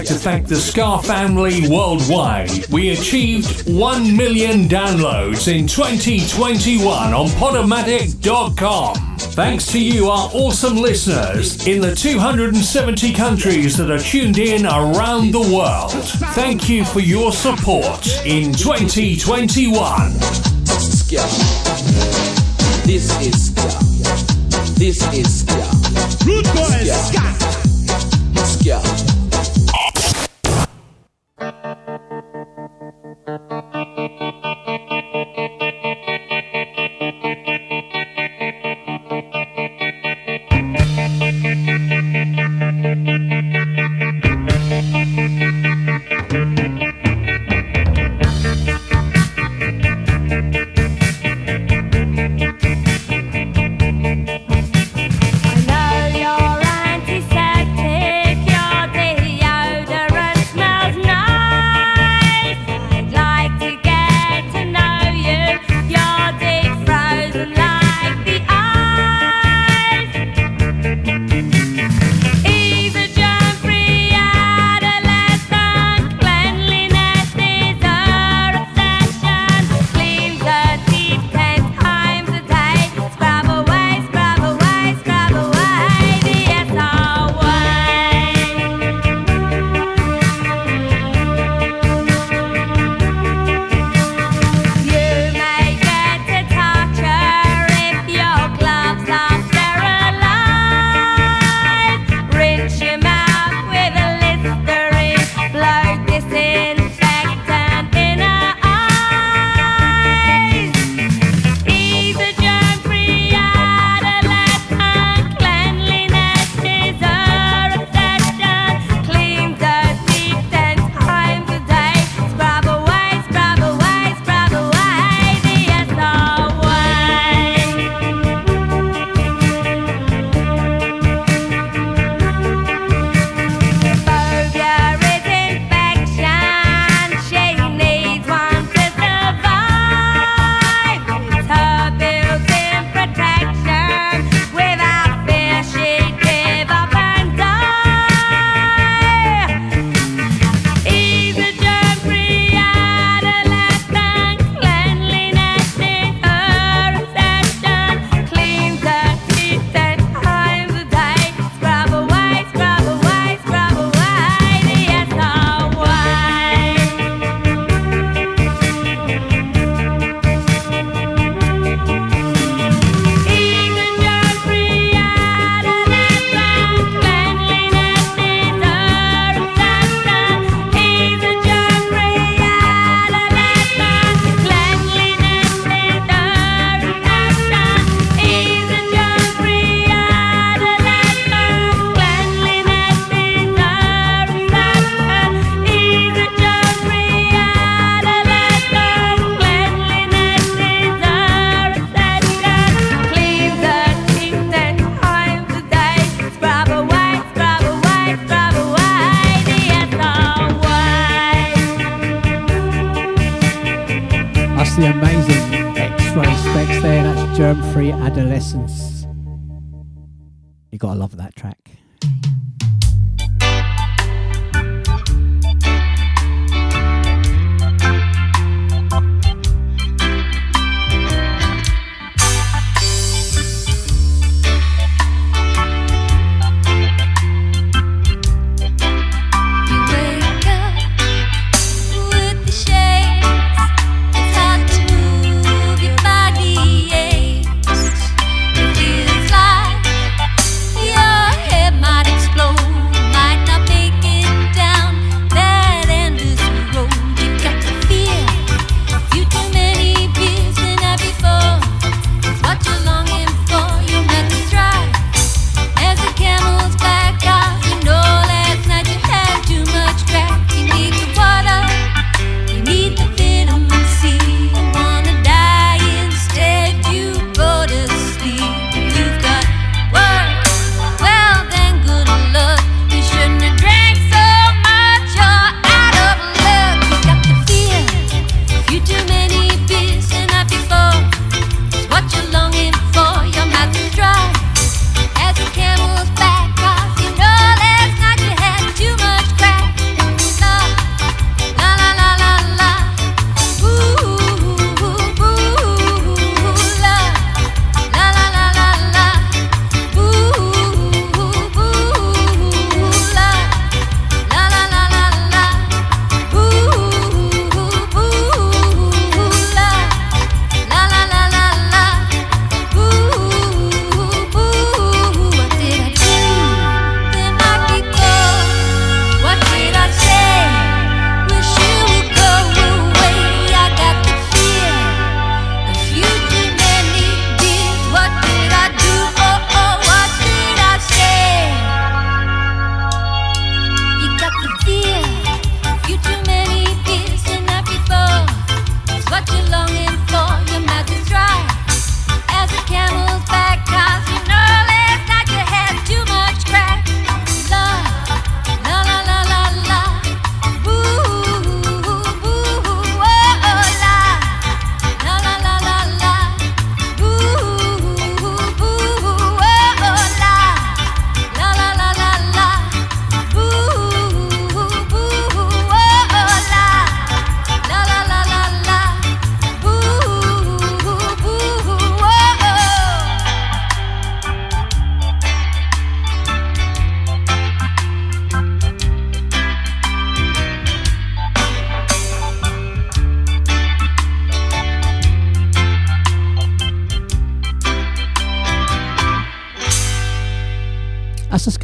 to thank the Ska family worldwide. We achieved 1 million downloads in 2021 on Podomatic.com. Thanks to you, our awesome listeners in the 270 countries that are tuned in around the world. Thank you for your support in 2021. This is This is Root Boys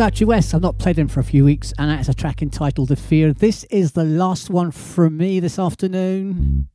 Scotchy Wes. I've not played him for a few weeks, and that's a track entitled The Fear. This is the last one from me this afternoon.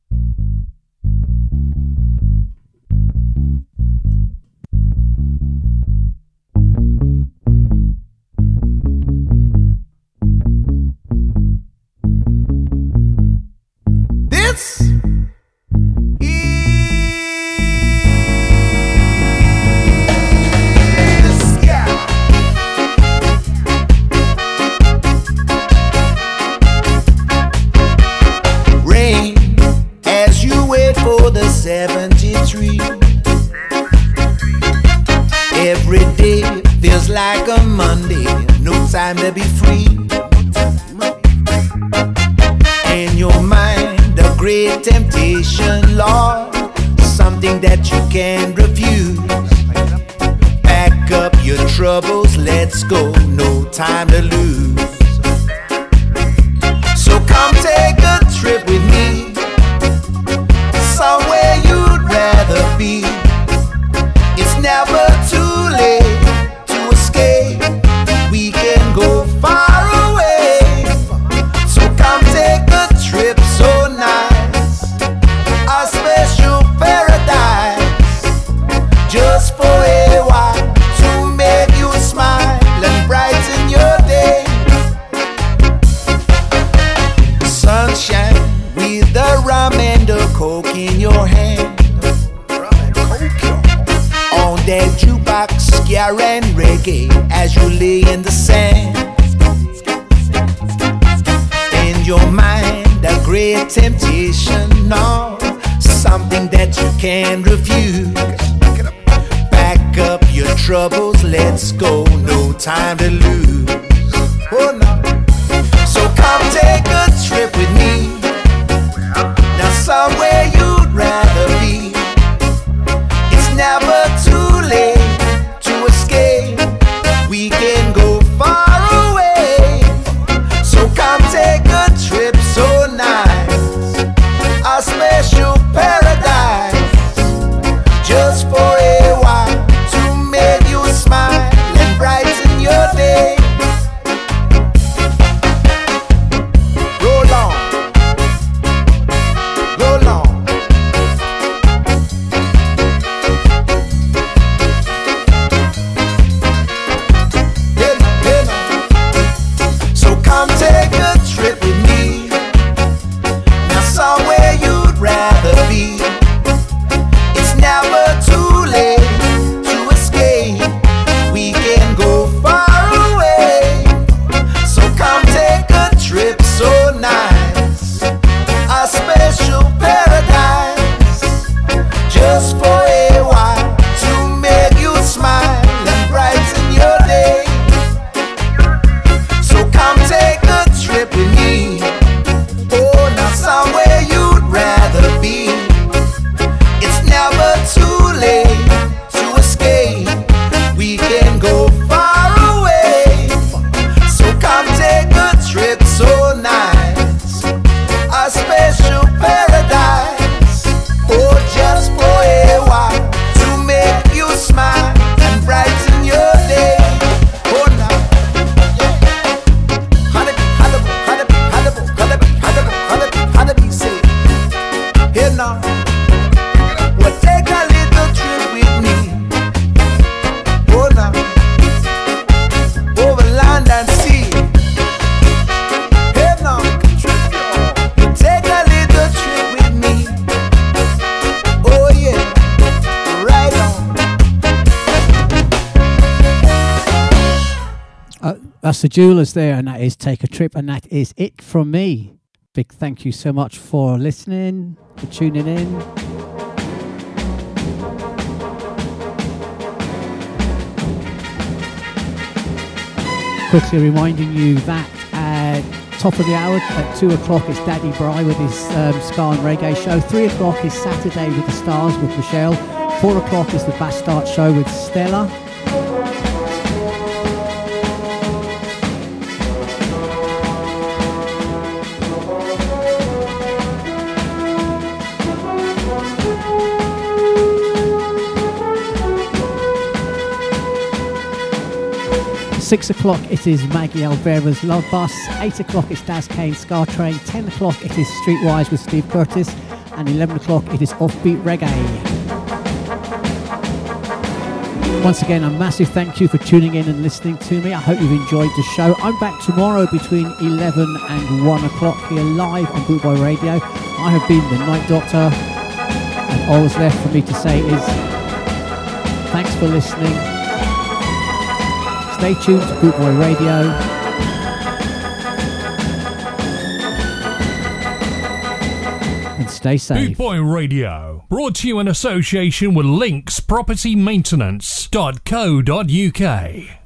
Master Jewelers there, and that is Take a Trip, and that is it from me. Big thank you so much for listening, for tuning in. Quickly reminding you that at top of the hour, at 2 o'clock, is Daddy Bry with his um, Ska and Reggae show. 3 o'clock is Saturday with the Stars with Michelle. 4 o'clock is the Bastard show with Stella. 6 o'clock it is Maggie Alvera's Love Bus, 8 o'clock it's Daz Kane Ska Train, 10 o'clock it is Streetwise with Steve Curtis, and 11 o'clock it is Offbeat Reggae. Once again, a massive thank you for tuning in and listening to me. I hope you've enjoyed the show. I'm back tomorrow between 11 and 1 o'clock here live on Bootboy Radio. I have been the Night Doctor, and all that's left for me to say is thanks for listening Stay tuned to Bootboy Radio. And stay safe. Boot Boy Radio, brought to you in association with Links Property Maintenance.co.uk.